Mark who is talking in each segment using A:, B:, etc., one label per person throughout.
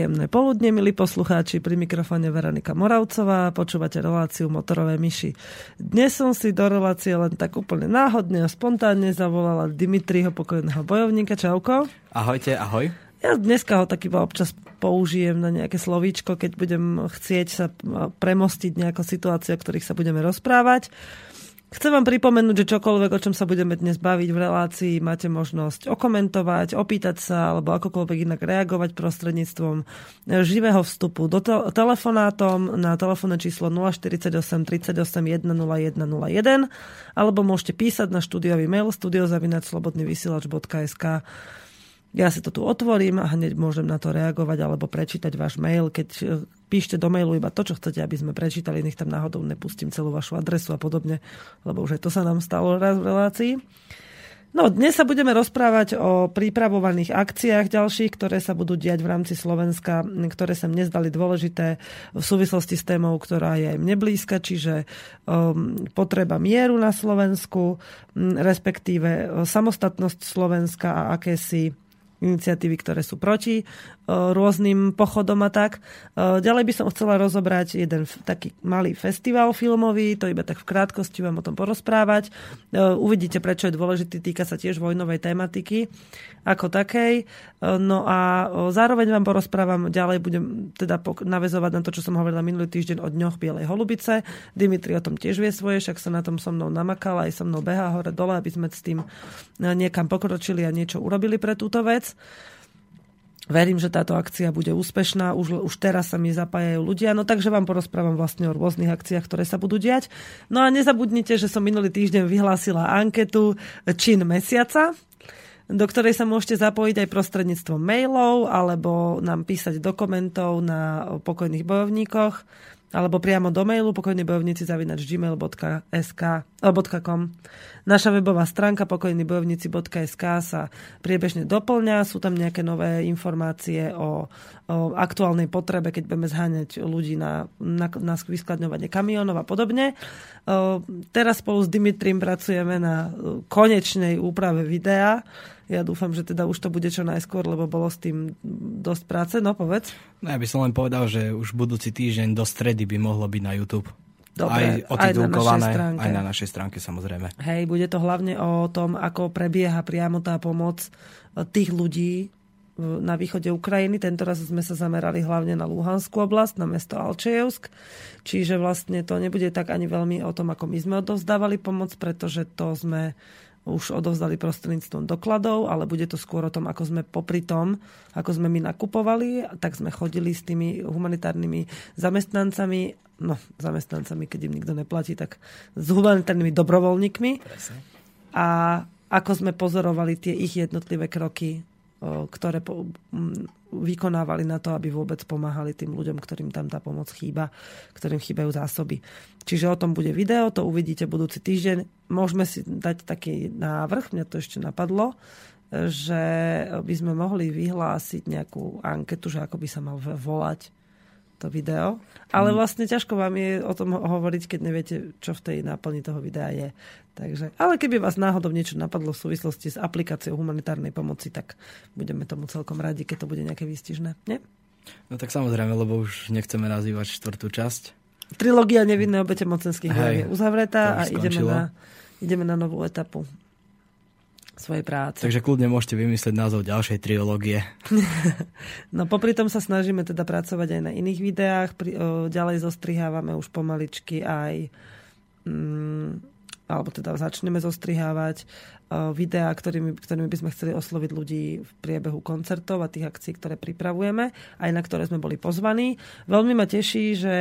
A: Príjemné poludne, milí poslucháči, pri mikrofóne Veronika Moravcová, počúvate reláciu Motorové myši. Dnes som si do relácie len tak úplne náhodne a spontánne zavolala Dimitriho, pokojného bojovníka. Čauko.
B: Ahojte, ahoj.
A: Ja dneska ho tak iba občas použijem na nejaké slovíčko, keď budem chcieť sa premostiť nejakú situáciu, o ktorých sa budeme rozprávať. Chcem vám pripomenúť, že čokoľvek, o čom sa budeme dnes baviť v relácii, máte možnosť okomentovať, opýtať sa alebo akokoľvek inak reagovať prostredníctvom živého vstupu do te- telefonátom na telefónne číslo 048 38 101 0101 alebo môžete písať na štúdiový mail studiozavinačslobodnyvysielač.sk ja si to tu otvorím a hneď môžem na to reagovať alebo prečítať váš mail. Keď e, píšte do mailu iba to, čo chcete, aby sme prečítali, nech tam náhodou nepustím celú vašu adresu a podobne, lebo už aj to sa nám stalo raz v relácii. No, dnes sa budeme rozprávať o pripravovaných akciách ďalších, ktoré sa budú diať v rámci Slovenska, ktoré sa mne zdali dôležité v súvislosti s témou, ktorá je aj mne blízka, čiže um, potreba mieru na Slovensku, respektíve samostatnosť Slovenska a akési iniciatívy, ktoré sú proti rôznym pochodom a tak. E, ďalej by som chcela rozobrať jeden taký malý festival filmový, to iba tak v krátkosti vám o tom porozprávať. E, uvidíte, prečo je dôležitý, týka sa tiež vojnovej tematiky ako takej. No a zároveň vám porozprávam, ďalej budem teda navezovať na to, čo som hovorila minulý týždeň o dňoch Bielej holubice. Dimitri o tom tiež vie svoje, však sa na tom so mnou namakal, aj so mnou behá hore dole, aby sme s tým niekam pokročili a niečo urobili pre túto vec. Verím, že táto akcia bude úspešná. Už, už teraz sa mi zapájajú ľudia, no takže vám porozprávam vlastne o rôznych akciách, ktoré sa budú diať. No a nezabudnite, že som minulý týždeň vyhlásila anketu Čin mesiaca, do ktorej sa môžete zapojiť aj prostredníctvom mailov alebo nám písať dokumentov na pokojných bojovníkoch alebo priamo do mailu pokojní bojovníci zavinač gmail.com. Naša webová stránka pokojnybojovníci.sk sa priebežne doplňa, sú tam nejaké nové informácie o, o aktuálnej potrebe, keď budeme zháňať ľudí na, na, na vyskladňovanie kamionov a podobne. O, teraz spolu s Dimitrim pracujeme na konečnej úprave videa, ja dúfam, že teda už to bude čo najskôr, lebo bolo s tým dosť práce. No povedz.
B: No ja by som len povedal, že už budúci týždeň do stredy by mohlo byť na YouTube.
A: Dobre,
B: aj otitulkované, aj na, aj na našej stránke samozrejme.
A: Hej, bude to hlavne o tom, ako prebieha priamo tá pomoc e, tých ľudí na východe Ukrajiny. Tento raz sme sa zamerali hlavne na Luhanskú oblasť, na mesto Alčejevsk. Čiže vlastne to nebude tak ani veľmi o tom, ako my sme odovzdávali pomoc, pretože to sme už odovzdali prostredníctvom dokladov, ale bude to skôr o tom, ako sme popri tom, ako sme my nakupovali, tak sme chodili s tými humanitárnymi zamestnancami, no zamestnancami, keď im nikto neplatí, tak s humanitárnymi dobrovoľníkmi. A ako sme pozorovali tie ich jednotlivé kroky ktoré vykonávali na to, aby vôbec pomáhali tým ľuďom, ktorým tam tá pomoc chýba, ktorým chýbajú zásoby. Čiže o tom bude video, to uvidíte budúci týždeň. Môžeme si dať taký návrh, mňa to ešte napadlo, že by sme mohli vyhlásiť nejakú anketu, že ako by sa mal volať to video. Ale vlastne ťažko vám je o tom hovoriť, keď neviete, čo v tej náplni toho videa je. Takže, ale keby vás náhodou niečo napadlo v súvislosti s aplikáciou humanitárnej pomoci, tak budeme tomu celkom radi, keď to bude nejaké výstižné. Nie?
B: No tak samozrejme, lebo už nechceme nazývať štvrtú časť.
A: Trilógia nevinné obete mocenských je uzavretá a ideme na, ideme na novú etapu svojej práce.
B: Takže kľudne môžete vymyslieť názov ďalšej trilógie.
A: no popri tom sa snažíme teda pracovať aj na iných videách. Pri, o, ďalej zostrihávame už pomaličky aj, mm, alebo teda začneme zostrihávať videá, ktorými, ktorými by sme chceli osloviť ľudí v priebehu koncertov a tých akcií, ktoré pripravujeme, aj na ktoré sme boli pozvaní. Veľmi ma teší, že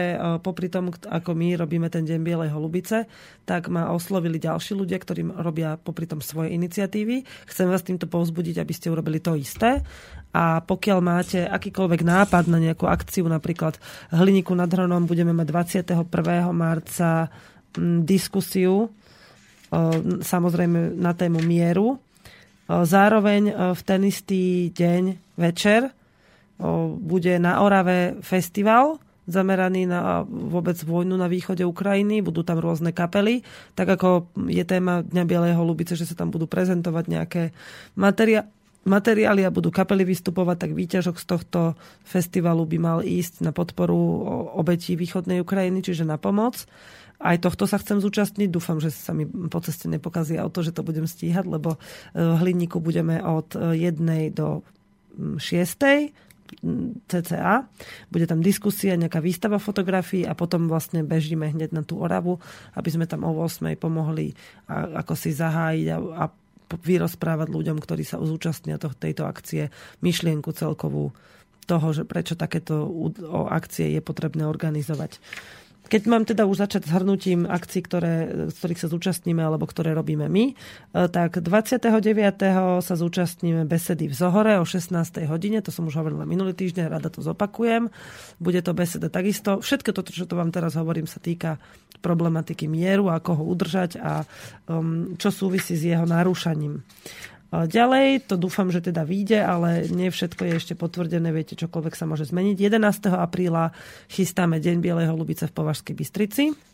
A: popri tom, ako my robíme ten Deň Bielej holubice, tak ma oslovili ďalší ľudia, ktorí robia popri tom svoje iniciatívy. Chcem vás týmto povzbudiť, aby ste urobili to isté. A pokiaľ máte akýkoľvek nápad na nejakú akciu, napríklad Hliníku nad Hronom, budeme mať 21. marca diskusiu samozrejme na tému mieru. Zároveň v ten istý deň večer bude na Orave festival zameraný na vôbec vojnu na východe Ukrajiny. Budú tam rôzne kapely. Tak ako je téma Dňa Bielej holubice, že sa tam budú prezentovať nejaké materia- materiály a budú kapely vystupovať, tak výťažok z tohto festivalu by mal ísť na podporu obetí východnej Ukrajiny, čiže na pomoc. Aj tohto sa chcem zúčastniť. Dúfam, že sa mi po ceste nepokazí auto, že to budem stíhať, lebo e, v hliníku budeme od e, jednej do 6. CCA. Bude tam diskusia, nejaká výstava fotografií a potom vlastne bežíme hneď na tú Oravu, aby sme tam o 8. pomohli a, ako si zahájiť a, a vyrozprávať ľuďom, ktorí sa zúčastnia to, tejto akcie, myšlienku celkovú toho, že prečo takéto akcie je potrebné organizovať. Keď mám teda už začať s hrnutím akcií, ktoré, z ktorých sa zúčastníme alebo ktoré robíme my, e, tak 29. sa zúčastníme besedy v Zohore o 16. hodine, to som už hovorila minulý týždeň, rada to zopakujem. Bude to beseda takisto. Všetko toto, čo to vám teraz hovorím, sa týka problematiky mieru, ako ho udržať a um, čo súvisí s jeho narúšaním. Ďalej, to dúfam, že teda vyjde, ale nie všetko je ešte potvrdené, viete, čokoľvek sa môže zmeniť. 11. apríla chystáme Deň Bielej holubice v Považskej Bystrici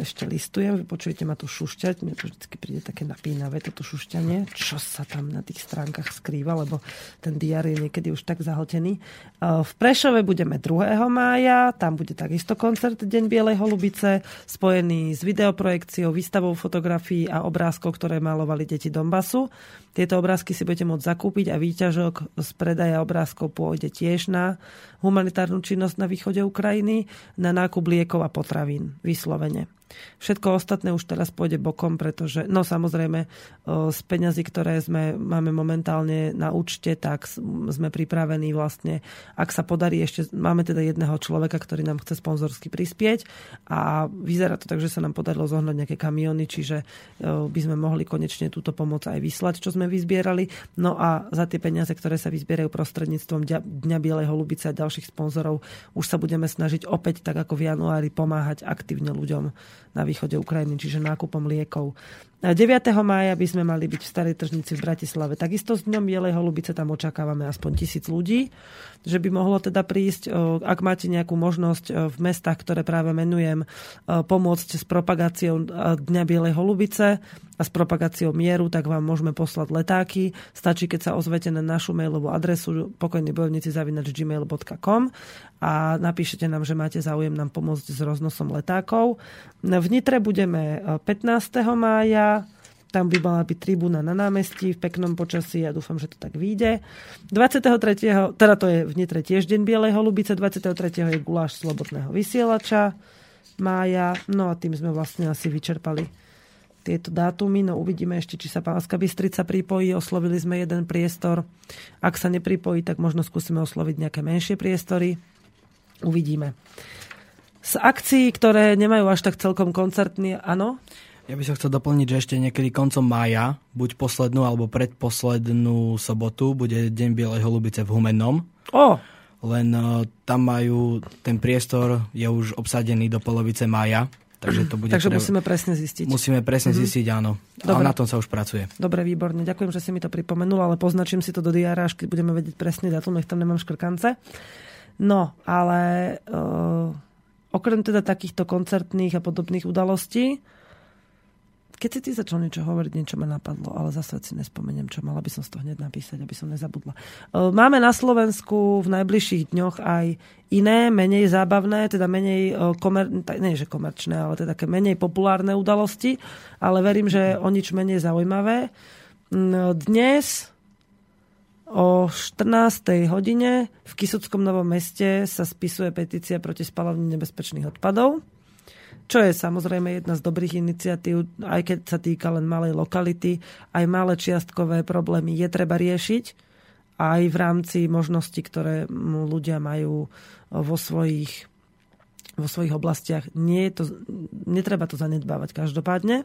A: ešte listujem, počujete ma tu šušťať, mne to vždy príde také napínavé, toto šušťanie, čo sa tam na tých stránkach skrýva, lebo ten diar je niekedy už tak zahltený. V Prešove budeme 2. mája, tam bude takisto koncert Deň Bielej holubice, spojený s videoprojekciou, výstavou fotografií a obrázkov, ktoré malovali deti Donbasu. Tieto obrázky si budete môcť zakúpiť a výťažok z predaja obrázkov pôjde tiež na humanitárnu činnosť na východe Ukrajiny, na nákup liekov a potravín, vyslovene. Všetko ostatné už teraz pôjde bokom, pretože, no samozrejme, z peňazí, ktoré sme, máme momentálne na účte, tak sme pripravení vlastne, ak sa podarí ešte, máme teda jedného človeka, ktorý nám chce sponzorsky prispieť a vyzerá to tak, že sa nám podarilo zohnať nejaké kamiony, čiže by sme mohli konečne túto pomoc aj vyslať, čo sme vyzbierali. No a za tie peniaze, ktoré sa vyzbierajú prostredníctvom Dňa Bielej holubice a ďalších sponzorov, už sa budeme snažiť opäť, tak ako v januári, pomáhať aktívne ľuďom na východe Ukrajiny, čiže nákupom liekov. 9. mája by sme mali byť v Starej tržnici v Bratislave. Takisto s dňom Bielej holubice tam očakávame aspoň tisíc ľudí, že by mohlo teda prísť, ak máte nejakú možnosť v mestách, ktoré práve menujem, pomôcť s propagáciou Dňa Bielej holubice a s propagáciou mieru, tak vám môžeme poslať letáky. Stačí, keď sa ozvete na našu mailovú adresu pokojní bojovníci gmail.com a napíšete nám, že máte záujem nám pomôcť s roznosom letákov. V Nitre budeme 15. mája, tam by mala byť tribúna na námestí v peknom počasí ja dúfam, že to tak vyjde. 23. teda to je v Nitre tiež deň Bielej holubice, 23. je guláš slobodného vysielača mája, no a tým sme vlastne asi vyčerpali tieto dátumy. No uvidíme ešte, či sa Pánska Bystrica pripojí. Oslovili sme jeden priestor. Ak sa nepripojí, tak možno skúsime osloviť nejaké menšie priestory. Uvidíme. Z akcií, ktoré nemajú až tak celkom koncertný, áno?
B: Ja by som chcel doplniť, že ešte niekedy koncom mája, buď poslednú alebo predposlednú sobotu, bude Deň Bielej holubice v Humennom.
A: O!
B: Len uh, tam majú, ten priestor je už obsadený do polovice mája, Takže, to bude
A: Takže pre... musíme presne zistiť.
B: Musíme presne mm-hmm. zistiť, áno. Dobre. Ale na tom sa už pracuje.
A: Dobre, výborne. Ďakujem, že si mi to pripomenul, ale poznačím si to do diára, až keď budeme vedieť presný datum, nech tam nemám škrkance. No, ale uh, okrem teda takýchto koncertných a podobných udalostí, keď si ty začal niečo hovoriť, niečo ma napadlo, ale zase si nespomeniem, čo mala by som z toho hneď napísať, aby som nezabudla. Máme na Slovensku v najbližších dňoch aj iné, menej zábavné, teda menej komer, nie že komerčné, ale teda také menej populárne udalosti, ale verím, že o nič menej zaujímavé. Dnes o 14. hodine v Kisuckom Novom meste sa spisuje petícia proti spalovni nebezpečných odpadov čo je samozrejme jedna z dobrých iniciatív, aj keď sa týka len malej lokality, aj malé čiastkové problémy je treba riešiť aj v rámci možností, ktoré ľudia majú vo svojich, vo svojich oblastiach. Nie je to, netreba to zanedbávať každopádne.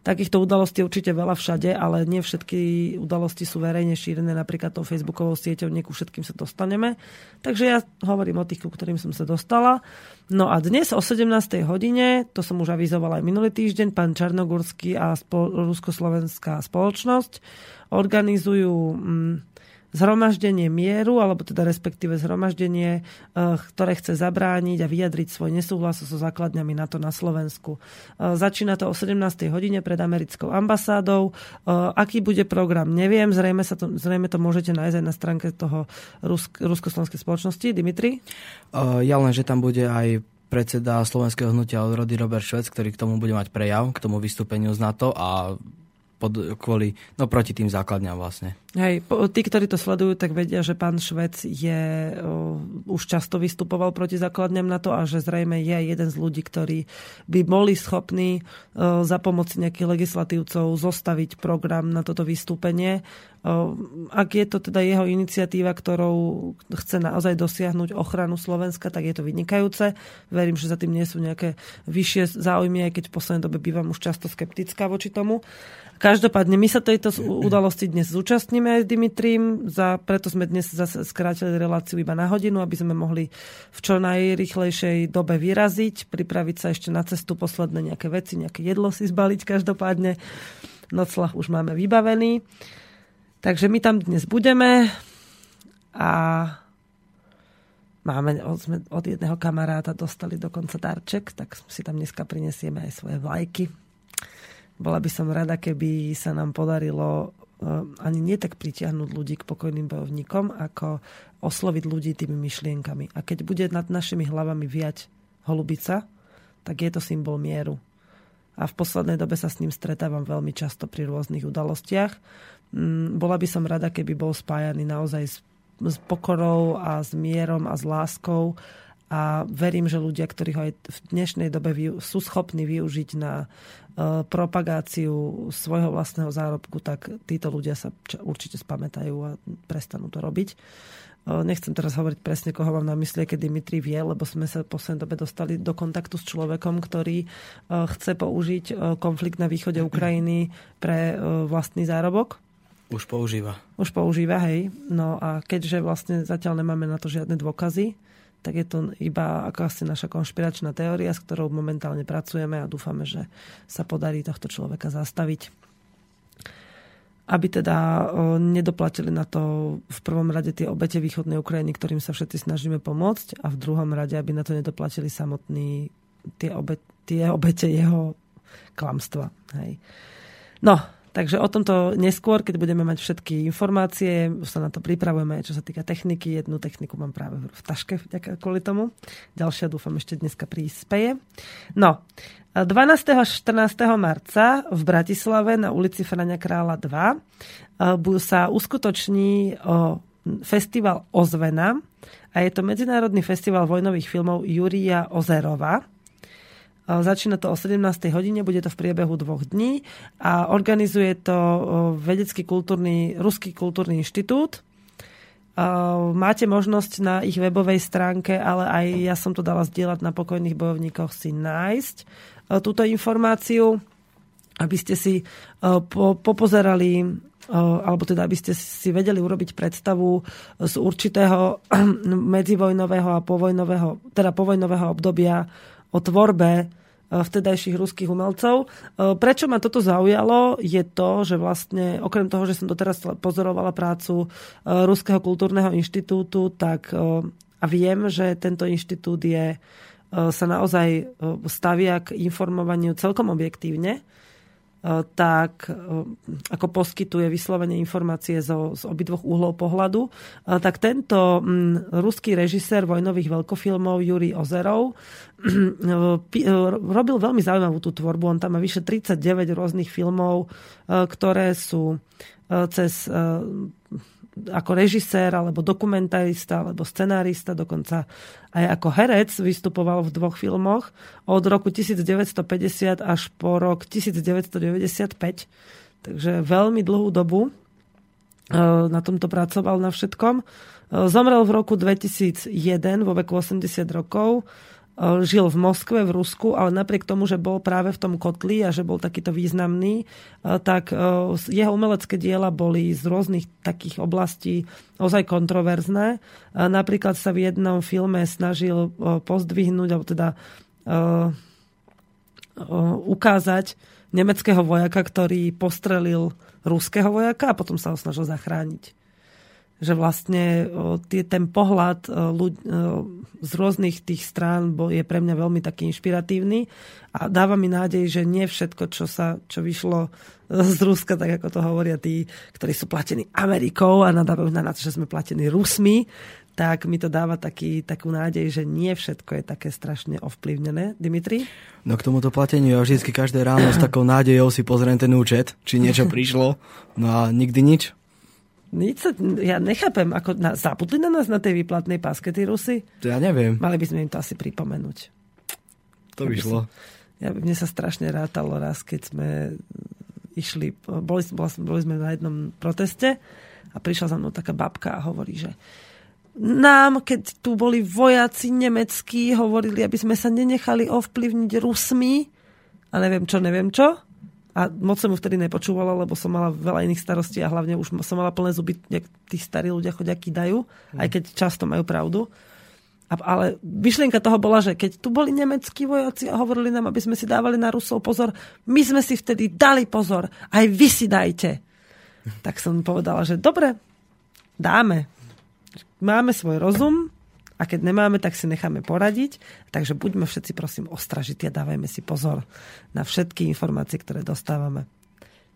A: Takýchto udalostí určite veľa všade, ale nie všetky udalosti sú verejne šírené napríklad tou facebookovou sieťou, nie ku všetkým sa dostaneme. Takže ja hovorím o tých, ku ktorým som sa dostala. No a dnes o 17. hodine, to som už avizovala aj minulý týždeň, pán Čarnogurský a spol- Ruskoslovenská spoločnosť organizujú mm, zhromaždenie mieru, alebo teda respektíve zhromaždenie, eh, ktoré chce zabrániť a vyjadriť svoj nesúhlas so základňami NATO na Slovensku. Eh, začína to o 17. hodine pred americkou ambasádou. Eh, aký bude program, neviem. Zrejme, sa to, zrejme to môžete nájsť aj na stránke toho Rusk- Rusko-slovenskej spoločnosti. Dimitri?
B: Ja len, že tam bude aj predseda slovenského hnutia odrody Robert Švec, ktorý k tomu bude mať prejav, k tomu vystúpeniu z NATO a pod, kvôli, no proti tým základňam vlastne.
A: Hej, tí, ktorí to sledujú, tak vedia, že pán Švec je, uh, už často vystupoval proti základňam na to a že zrejme je jeden z ľudí, ktorí by boli schopní uh, za pomoci nejakých legislatívcov zostaviť program na toto vystúpenie. Ak je to teda jeho iniciatíva, ktorou chce naozaj dosiahnuť ochranu Slovenska, tak je to vynikajúce. Verím, že za tým nie sú nejaké vyššie záujmy, aj keď v poslednej dobe bývam už často skeptická voči tomu. Každopádne, my sa tejto udalosti dnes zúčastníme aj s Dimitrím, za, preto sme dnes zase skrátili reláciu iba na hodinu, aby sme mohli v čo najrychlejšej dobe vyraziť, pripraviť sa ešte na cestu posledné nejaké veci, nejaké jedlo si zbaliť každopádne. Noclah už máme vybavený. Takže my tam dnes budeme a máme sme od jedného kamaráta dostali dokonca darček, tak si tam dneska prinesieme aj svoje vlajky bola by som rada, keby sa nám podarilo eh, ani nie tak pritiahnuť ľudí k pokojným bojovníkom, ako osloviť ľudí tými myšlienkami. A keď bude nad našimi hlavami viať holubica, tak je to symbol mieru. A v poslednej dobe sa s ním stretávam veľmi často pri rôznych udalostiach. Mm, bola by som rada, keby bol spájaný naozaj s, s pokorou a s mierom a s láskou a verím, že ľudia, ktorí ho aj v dnešnej dobe sú schopní využiť na e, propagáciu svojho vlastného zárobku, tak títo ľudia sa určite spamätajú a prestanú to robiť. E, nechcem teraz hovoriť presne, koho mám na mysli, keď Dimitri vie, lebo sme sa v poslednej dobe dostali do kontaktu s človekom, ktorý e, chce použiť konflikt na východe Ukrajiny pre vlastný zárobok.
B: Už používa.
A: Už používa, hej. No a keďže vlastne zatiaľ nemáme na to žiadne dôkazy, tak je to iba akási naša konšpiračná teória, s ktorou momentálne pracujeme a dúfame, že sa podarí tohto človeka zastaviť. Aby teda nedoplatili na to v prvom rade tie obete východnej Ukrajiny, ktorým sa všetci snažíme pomôcť a v druhom rade, aby na to nedoplatili samotní tie, obe, tie obete jeho klamstva. Hej. No, Takže o tomto neskôr, keď budeme mať všetky informácie, sa na to pripravujeme, čo sa týka techniky. Jednu techniku mám práve v taške kvôli tomu. Ďalšia dúfam ešte dneska príspeje. No, 12. až 14. marca v Bratislave na ulici Frania Krála 2 sa uskutoční festival Ozvena a je to Medzinárodný festival vojnových filmov Júria Ozerova Začína to o 17. hodine, bude to v priebehu dvoch dní a organizuje to vedecký kultúrny, Ruský kultúrny inštitút. Máte možnosť na ich webovej stránke, ale aj ja som to dala zdieľať na pokojných bojovníkoch si nájsť túto informáciu, aby ste si popozerali alebo teda aby ste si vedeli urobiť predstavu z určitého medzivojnového a povojnového, teda povojnového obdobia o tvorbe vtedajších ruských umelcov. E, prečo ma toto zaujalo, je to, že vlastne okrem toho, že som doteraz pozorovala prácu e, Ruského kultúrneho inštitútu, tak a viem, že tento inštitút je, sa naozaj stavia k informovaniu celkom objektívne tak e, ako poskytuje vyslovene informácie zo, z obidvoch uhlov pohľadu, e, tak tento ruský režisér vojnových veľkofilmov Juri Ozerov robil veľmi zaujímavú tú tvorbu. On tam má vyše 39 rôznych filmov, ktoré sú cez ako režisér, alebo dokumentarista, alebo scenárista, dokonca aj ako herec vystupoval v dvoch filmoch od roku 1950 až po rok 1995. Takže veľmi dlhú dobu e, na tomto pracoval na všetkom. E, zomrel v roku 2001 vo veku 80 rokov žil v Moskve, v Rusku, ale napriek tomu, že bol práve v tom kotli a že bol takýto významný, e, tak e, jeho umelecké diela boli z rôznych takých oblastí ozaj kontroverzné. Napríklad sa v jednom filme snažil pozdvihnúť, alebo teda ukázať nemeckého vojaka, ktorý postrelil ruského vojaka a potom sa ho snažil zachrániť že vlastne tie, ten pohľad ľudí, z rôznych tých strán je pre mňa veľmi taký inšpiratívny a dáva mi nádej, že nie všetko, čo, sa, čo vyšlo z Ruska, tak ako to hovoria tí, ktorí sú platení Amerikou a nadávajú na to, že sme platení Rusmi, tak mi to dáva taký, takú nádej, že nie všetko je také strašne ovplyvnené. Dimitri?
B: No k tomuto plateniu ja vždy každé ráno s takou nádejou si pozriem ten účet, či niečo prišlo. No a nikdy nič.
A: Nič sa, ja nechápem, ako na, zabudli na nás na tej výplatnej páske tí Rusy?
B: To ja neviem.
A: Mali by sme im to asi pripomenúť.
B: To by šlo.
A: Ja, mne sa strašne rátalo raz, keď sme išli, boli, boli sme na jednom proteste a prišla za mnou taká babka a hovorí, že nám, keď tu boli vojaci nemeckí, hovorili, aby sme sa nenechali ovplyvniť Rusmi a neviem čo, neviem čo a moc som mu vtedy nepočúvala, lebo som mala veľa iných starostí a hlavne už som mala plné zuby, jak tí starí ľudia chodiaky dajú, aj keď často majú pravdu. A, ale myšlienka toho bola, že keď tu boli nemeckí vojaci a hovorili nám, aby sme si dávali na Rusov pozor, my sme si vtedy dali pozor, aj vy si dajte. Tak som povedala, že dobre, dáme. Máme svoj rozum, a keď nemáme, tak si necháme poradiť. Takže buďme všetci prosím ostražití a dávajme si pozor na všetky informácie, ktoré dostávame.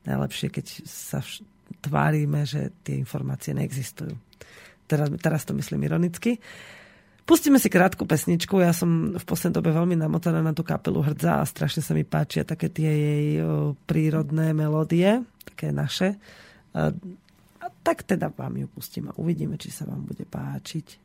A: Najlepšie, keď sa vš- tvárime, že tie informácie neexistujú. Teraz, teraz to myslím ironicky. Pustíme si krátku pesničku. Ja som v poslednej dobe veľmi namotaná na tú kapelu Hrdza a strašne sa mi páčia také tie jej prírodné melódie, také naše. A, tak teda vám ju pustím a uvidíme, či sa vám bude páčiť.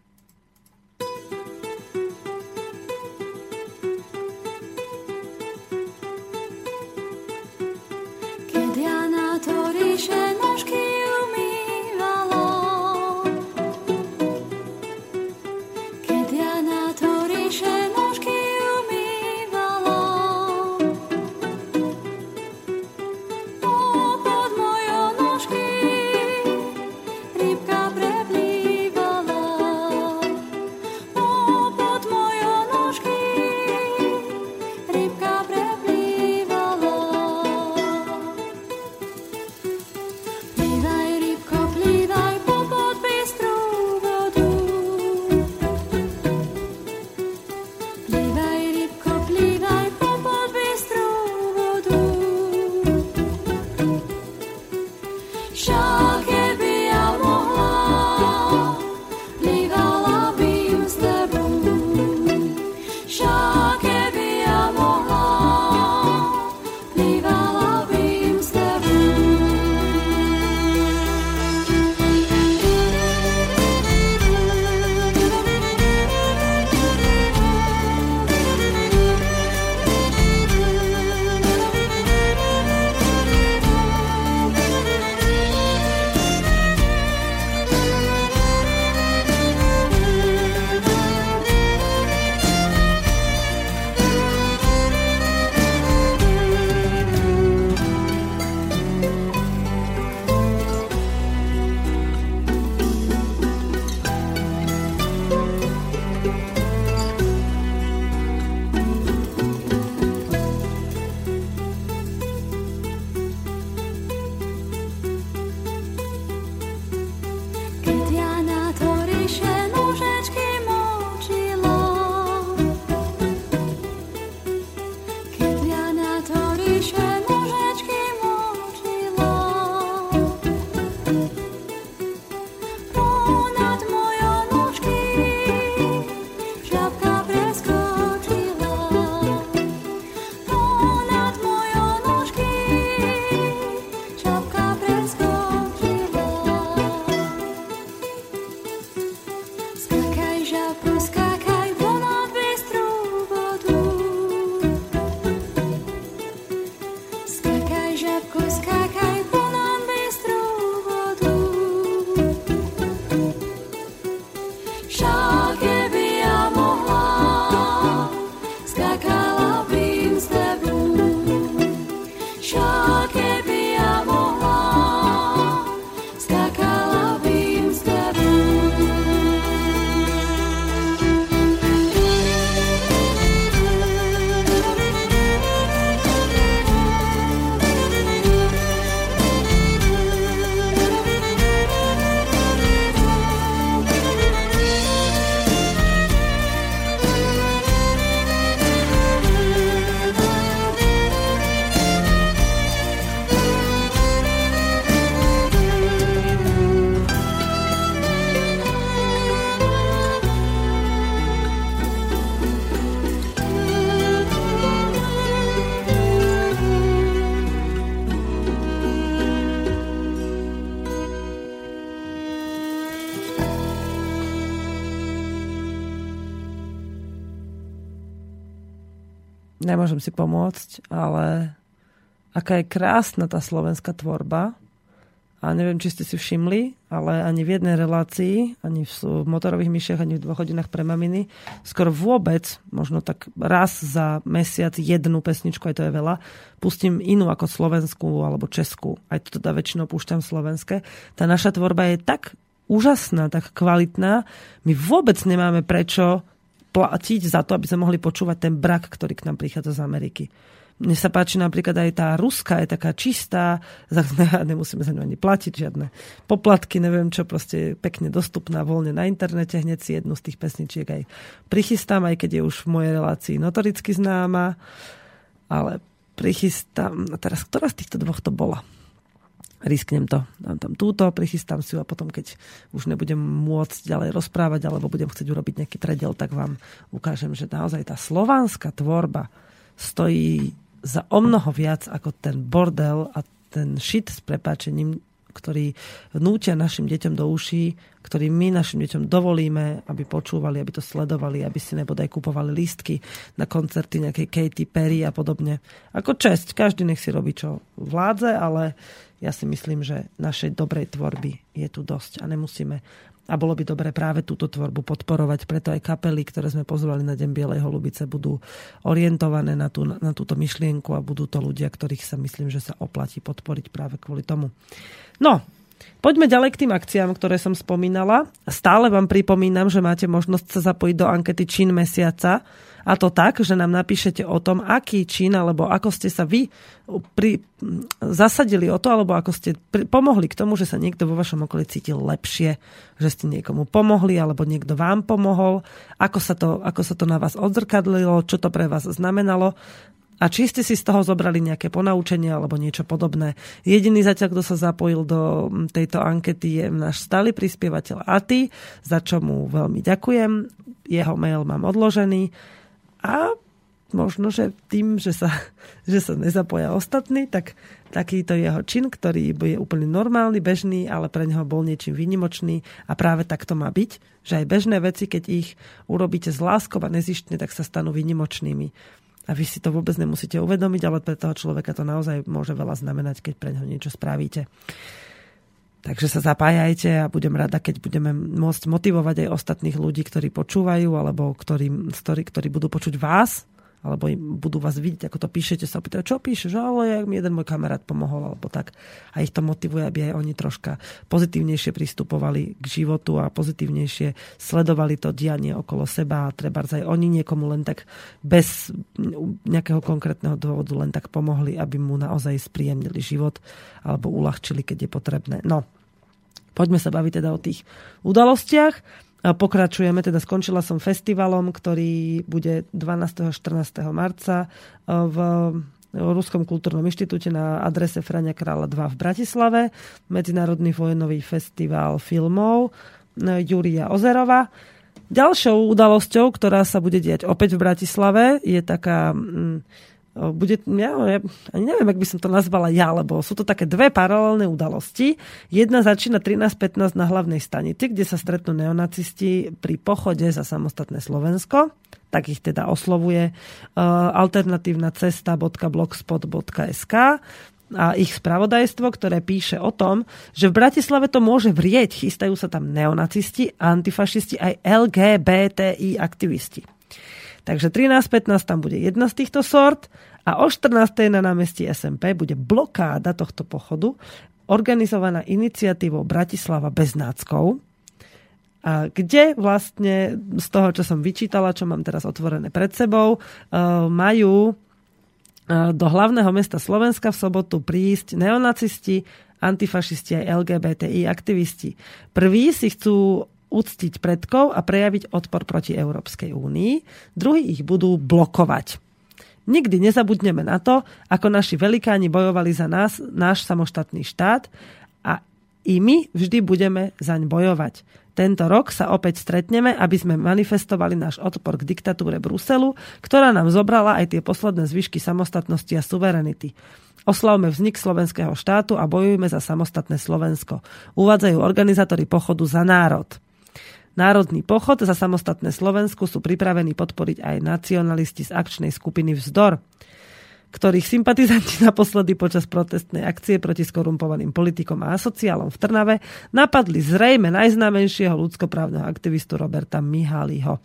A: Nemôžem si pomôcť, ale aká je krásna tá slovenská tvorba. A neviem, či ste si všimli, ale ani v jednej relácii, ani v motorových myšiach, ani v dvoch hodinách pre maminy, skoro vôbec, možno tak raz za mesiac jednu pesničku, aj to je veľa, pustím inú ako slovenskú alebo českú. Aj to teda väčšinou púšťam slovenské. Tá naša tvorba je tak úžasná, tak kvalitná. My vôbec nemáme prečo platiť za to, aby sme mohli počúvať ten brak, ktorý k nám prichádza z Ameriky. Mne sa páči napríklad aj tá ruská, je taká čistá, nemusíme za ňu ani platiť žiadne poplatky, neviem čo, proste je pekne dostupná voľne na internete, hneď si jednu z tých pesničiek aj prichystám, aj keď je už v mojej relácii notoricky známa, ale prichystám, a teraz ktorá z týchto dvoch to bola? Risknem to, dám tam túto, prichystám si ju a potom, keď už nebudem môcť ďalej rozprávať alebo budem chcieť urobiť nejaký predel, tak vám ukážem, že naozaj tá slovanská tvorba stojí za o mnoho viac ako ten bordel a ten šit s prepáčením, ktorý nútia našim deťom do uší, ktorý my našim deťom dovolíme, aby počúvali, aby to sledovali, aby si nebodaj kupovali lístky na koncerty nejakej Katy Perry a podobne. Ako česť, každý nech si robí, čo vládze, ale ja si myslím, že našej dobrej tvorby je tu dosť a nemusíme a bolo by dobre práve túto tvorbu podporovať. Preto aj kapely, ktoré sme pozvali na Deň Bielej holubice, budú orientované na, tú, na túto myšlienku a budú to ľudia, ktorých sa myslím, že sa oplatí podporiť práve kvôli tomu. No, Poďme ďalej k tým akciám, ktoré som spomínala. Stále vám pripomínam, že máte možnosť sa zapojiť do ankety Čín mesiaca a to tak, že nám napíšete o tom, aký čin, alebo ako ste sa vy pri, zasadili o to, alebo ako ste pri, pomohli k tomu, že sa niekto vo vašom okolí cítil lepšie, že ste niekomu pomohli, alebo niekto vám pomohol, ako sa to, ako sa to na vás odzrkadlilo, čo to pre vás znamenalo. A či ste si z toho zobrali nejaké ponaučenie alebo niečo podobné. Jediný zatiaľ, kto sa zapojil do tejto ankety je náš stály prispievateľ Aty, za čo mu veľmi ďakujem. Jeho mail mám odložený a možno, že tým, že sa, že sa nezapoja ostatní, tak takýto jeho čin, ktorý je úplne normálny, bežný, ale pre neho bol niečím výnimočný a práve tak to má byť, že aj bežné veci, keď ich urobíte z láskou a nezištne, tak sa stanú výnimočnými. A vy si to vôbec nemusíte uvedomiť, ale pre toho človeka to naozaj môže veľa znamenať, keď pre neho niečo spravíte. Takže sa zapájajte a budem rada, keď budeme môcť motivovať aj ostatných ľudí, ktorí počúvajú alebo ktorí, ktorí, ktorí budú počuť vás alebo im budú vás vidieť, ako to píšete, sa opýtajú, čo píšeš, ale jak mi jeden môj kamarát pomohol, alebo tak. A ich to motivuje, aby aj oni troška pozitívnejšie pristupovali k životu a pozitívnejšie sledovali to dianie okolo seba a treba aj oni niekomu len tak bez nejakého konkrétneho dôvodu len tak pomohli, aby mu naozaj spríjemnili život alebo uľahčili, keď je potrebné. No, poďme sa baviť teda o tých udalostiach. Pokračujeme, teda skončila som festivalom, ktorý bude 12. a 14. marca e, v Ruskom kultúrnom inštitúte na adrese Frania Krála 2 v Bratislave. Medzinárodný vojnový festival filmov e, Júria Ozerova. Ďalšou udalosťou, ktorá sa bude diať opäť v Bratislave, je taká mm, bude, ja, ja neviem, ak by som to nazvala ja, lebo sú to také dve paralelné udalosti. Jedna začína 13.15 na hlavnej stanici, kde sa stretnú neonacisti pri pochode za samostatné Slovensko. Tak ich teda oslovuje uh, alternatívna cesta.blogspot.sk a ich spravodajstvo, ktoré píše o tom, že v Bratislave to môže vrieť. Chystajú sa tam neonacisti, antifašisti aj LGBTI aktivisti. Takže 13.15 tam bude jedna z týchto sort a o 14. na námestí SMP bude blokáda tohto pochodu organizovaná iniciatívou Bratislava bez náckov, a kde vlastne z toho, čo som vyčítala, čo mám teraz otvorené pred sebou, e, majú e, do hlavného mesta Slovenska v sobotu prísť neonacisti, antifašisti aj LGBTI aktivisti. Prví si chcú uctiť predkov a prejaviť odpor proti Európskej únii. Druhí ich budú blokovať. Nikdy nezabudneme na to, ako naši velikáni bojovali za nás, náš samostatný štát a i my vždy budeme zaň bojovať. Tento rok sa opäť stretneme, aby sme manifestovali náš odpor k diktatúre Bruselu, ktorá nám zobrala aj tie posledné zvyšky samostatnosti a suverenity. Oslavme vznik slovenského štátu a bojujme za samostatné Slovensko. Uvádzajú organizátori pochodu za národ. Národný pochod za samostatné Slovensku sú pripravení podporiť aj nacionalisti z akčnej skupiny Vzdor ktorých sympatizanti naposledy počas protestnej akcie proti skorumpovaným politikom a asociálom v Trnave napadli zrejme najznámejšieho ľudskoprávneho aktivistu Roberta Mihaliho.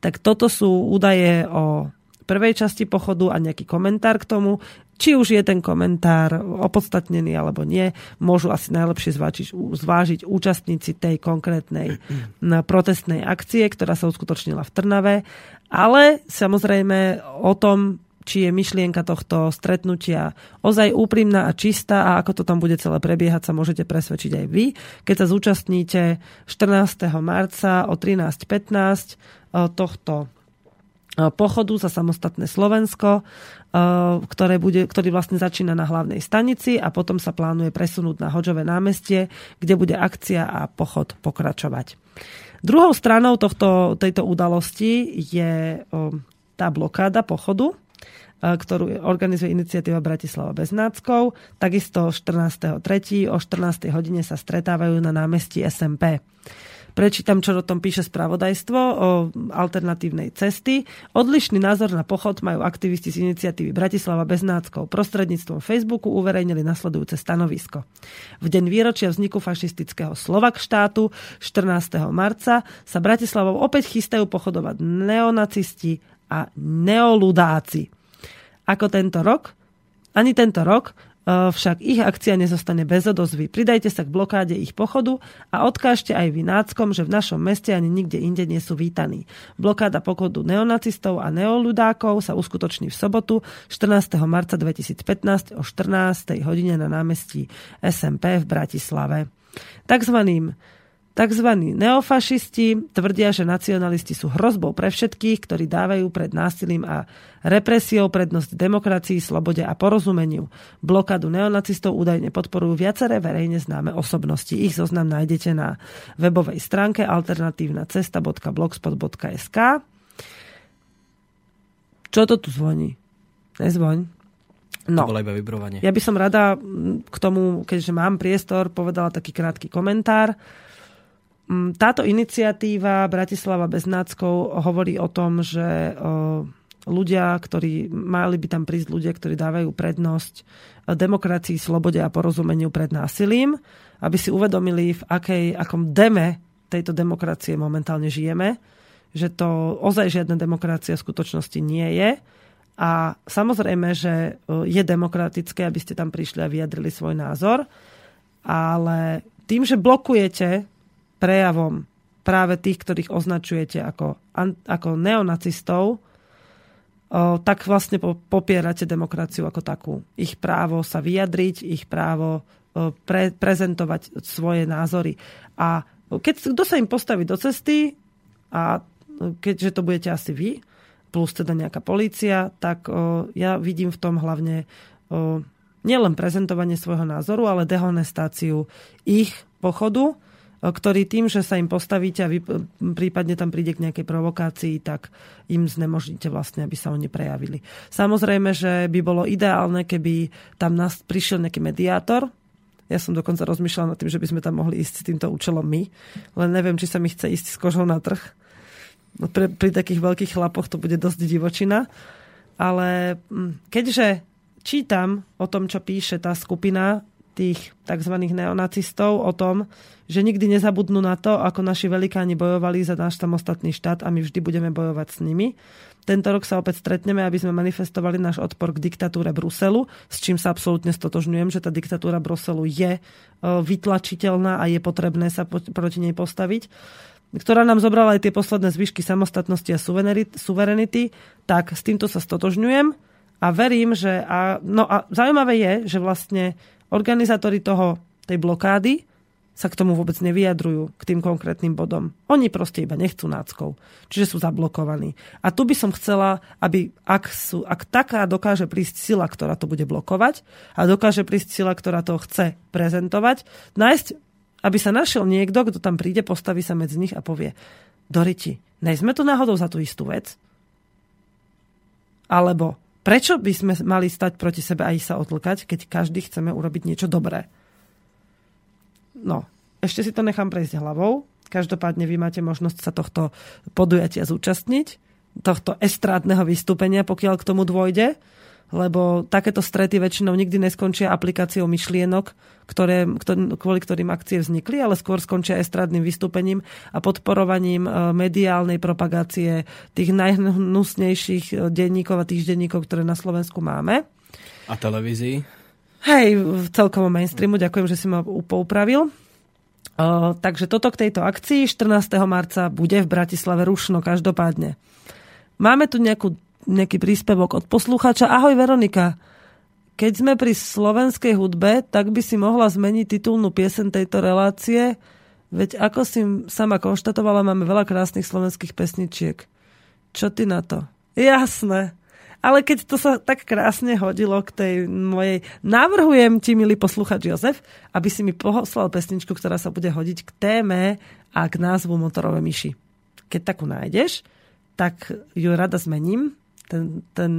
A: Tak toto sú údaje o prvej časti pochodu a nejaký komentár k tomu. Či už je ten komentár opodstatnený alebo nie, môžu asi najlepšie zvážiť, zvážiť účastníci tej konkrétnej protestnej akcie, ktorá sa uskutočnila v Trnave. Ale samozrejme o tom, či je myšlienka tohto stretnutia ozaj úprimná a čistá a ako to tam bude celé prebiehať, sa môžete presvedčiť aj vy, keď sa zúčastníte 14. marca o 13.15 tohto pochodu za samostatné Slovensko, ktoré bude, ktorý vlastne začína na hlavnej stanici a potom sa plánuje presunúť na Hoďové námestie, kde bude akcia a pochod pokračovať. Druhou stranou tohto, tejto udalosti je tá blokáda pochodu, ktorú organizuje iniciatíva Bratislava Beznáckov. Takisto 14.3. o 14. hodine sa stretávajú na námestí SMP. Prečítam, čo o tom píše spravodajstvo o alternatívnej cesty. Odlišný názor na pochod majú aktivisti z iniciatívy Bratislava Beznáckov. Prostredníctvom Facebooku uverejnili nasledujúce stanovisko. V deň výročia vzniku fašistického Slovak štátu 14. marca sa Bratislavou opäť chystajú pochodovať neonacisti a neoludáci. Ako tento rok, ani tento rok však ich akcia nezostane bez odozvy. Pridajte sa k blokáde ich pochodu a odkážte aj vy náckom, že v našom meste ani nikde inde nie sú vítaní. Blokáda pochodu neonacistov a neoludákov sa uskutoční v sobotu 14. marca 2015 o 14. hodine na námestí SMP v Bratislave. Takzvaným Takzvaní neofašisti tvrdia, že nacionalisti sú hrozbou pre všetkých, ktorí dávajú pred násilím a represiou prednosť demokracii, slobode a porozumeniu. Blokádu neonacistov údajne podporujú viaceré verejne známe osobnosti. Ich zoznam nájdete na webovej stránke alternatívnacesta.blogspot.sk Čo to tu zvoní? Nezvoň.
B: No. To bolo iba vybrovanie.
A: Ja by som rada k tomu, keďže mám priestor, povedala taký krátky komentár. Mm, táto iniciatíva Bratislava bez náckov hovorí o tom, že ľudia, ktorí mali by tam prísť ľudia, ktorí dávajú prednosť demokracii, slobode a porozumeniu pred násilím, aby si uvedomili, v akej, akom deme tejto demokracie momentálne žijeme, že to ozaj žiadna demokracia v skutočnosti nie je. A samozrejme, že je demokratické, aby ste tam prišli a vyjadrili svoj názor, ale tým, že blokujete prejavom práve tých, ktorých označujete ako, ako neonacistov, tak vlastne popierate demokraciu ako takú. Ich právo sa vyjadriť, ich právo pre, prezentovať svoje názory. A keď kto sa im postaví do cesty a keďže to budete asi vy, plus teda nejaká polícia, tak ja vidím v tom hlavne nielen prezentovanie svojho názoru, ale dehonestáciu ich pochodu, ktorí tým, že sa im postavíte a vy prípadne tam príde k nejakej provokácii, tak im znemožníte vlastne, aby sa oni prejavili. Samozrejme, že by bolo ideálne, keby tam nás prišiel nejaký mediátor, ja som dokonca rozmýšľala nad tým, že by sme tam mohli ísť s týmto účelom my, len neviem, či sa mi chce ísť s kožou na trh. No, pri, pri takých veľkých chlapoch to bude dosť divočina. Ale hm, keďže čítam o tom, čo píše tá skupina tých tzv. neonacistov o tom, že nikdy nezabudnú na to, ako naši velikáni bojovali za náš samostatný štát a my vždy budeme bojovať s nimi. Tento rok sa opäť stretneme, aby sme manifestovali náš odpor k diktatúre Bruselu, s čím sa absolútne stotožňujem, že tá diktatúra Bruselu je e, vytlačiteľná a je potrebné sa proti nej postaviť ktorá nám zobrala aj tie posledné zvyšky samostatnosti a suverenity, tak s týmto sa stotožňujem a verím, že... A, no a zaujímavé je, že vlastne Organizátori toho, tej blokády sa k tomu vôbec nevyjadrujú, k tým konkrétnym bodom. Oni proste iba nechcú náckov, čiže sú zablokovaní. A tu by som chcela, aby ak, sú, ak taká dokáže prísť sila, ktorá to bude blokovať a dokáže prísť sila, ktorá to chce prezentovať, nájsť, aby sa našiel niekto, kto tam príde, postaví sa medzi nich a povie Doriti, nejsme tu náhodou za tú istú vec? Alebo Prečo by sme mali stať proti sebe a sa otlkať, keď každý chceme urobiť niečo dobré? No, ešte si to nechám prejsť hlavou. Každopádne vy máte možnosť sa tohto podujatia zúčastniť, tohto estrádneho vystúpenia, pokiaľ k tomu dôjde lebo takéto strety väčšinou nikdy neskončia aplikáciou myšlienok, ktoré, kvôli ktorým akcie vznikli, ale skôr skončia estradným vystúpením a podporovaním e, mediálnej propagácie tých najhnusnejších e, denníkov a týždenníkov, ktoré na Slovensku máme.
B: A televízii?
A: Hej, v celkovom mainstreamu, ďakujem, že si ma poupravil. Uh, takže toto k tejto akcii 14. marca bude v Bratislave rušno každopádne. Máme tu nejakú nejaký príspevok od poslucháča. Ahoj Veronika, keď sme pri slovenskej hudbe, tak by si mohla zmeniť titulnú piesen tejto relácie, veď ako si sama konštatovala, máme veľa krásnych slovenských pesničiek. Čo ty na to? Jasné. Ale keď to sa tak krásne hodilo k tej mojej... Navrhujem ti, milý posluchač Jozef, aby si mi poslal pesničku, ktorá sa bude hodiť k téme a k názvu Motorové myši. Keď takú nájdeš, tak ju rada zmením ten, ten,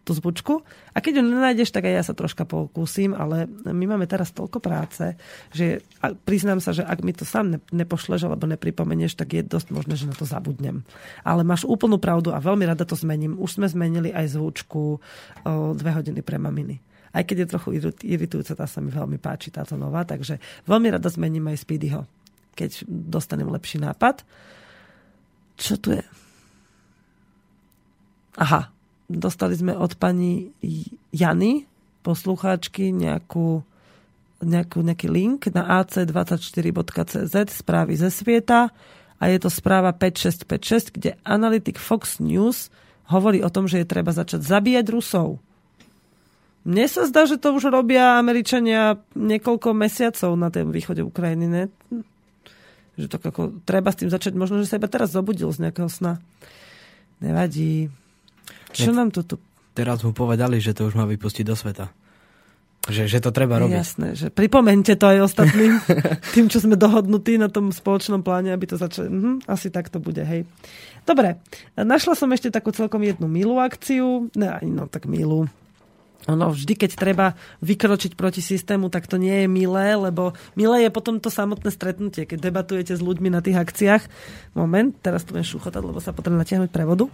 A: tú zvučku. A keď ju nenájdeš, tak aj ja sa troška pokúsim, ale my máme teraz toľko práce, že priznám sa, že ak mi to sám nepošleš alebo nepripomenieš, tak je dosť možné, že na to zabudnem. Ale máš úplnú pravdu a veľmi rada to zmením. Už sme zmenili aj zvučku o, dve hodiny pre maminy. Aj keď je trochu iritujúca, tá sa mi veľmi páči, táto nová, takže veľmi rada zmením aj Speedyho, keď dostanem lepší nápad. Čo tu je? Aha, dostali sme od pani Jany, poslucháčky, nejakú, nejakú, nejaký link na ac24.cz správy ze sveta a je to správa 5656, kde analytik Fox News hovorí o tom, že je treba začať zabíjať Rusov. Mne sa zdá, že to už robia Američania niekoľko mesiacov na tém východe Ukrajiny. Ne? Že to ako, treba s tým začať. Možno, že sa iba teraz zobudil z nejakého sna. Nevadí. Čo nám to tu...
B: Teraz mu povedali, že to už má vypustiť do sveta. Že, že to treba robiť.
A: Jasné, že pripomente to aj ostatným, tým, čo sme dohodnutí na tom spoločnom pláne, aby to začali. Mhm, asi tak to bude, hej. Dobre, našla som ešte takú celkom jednu milú akciu. No, no tak milú. Ono vždy, keď treba vykročiť proti systému, tak to nie je milé, lebo milé je potom to samotné stretnutie, keď debatujete s ľuďmi na tých akciách. Moment, teraz to budem šúchotať, lebo sa potrebujem natiahnuť prevodu.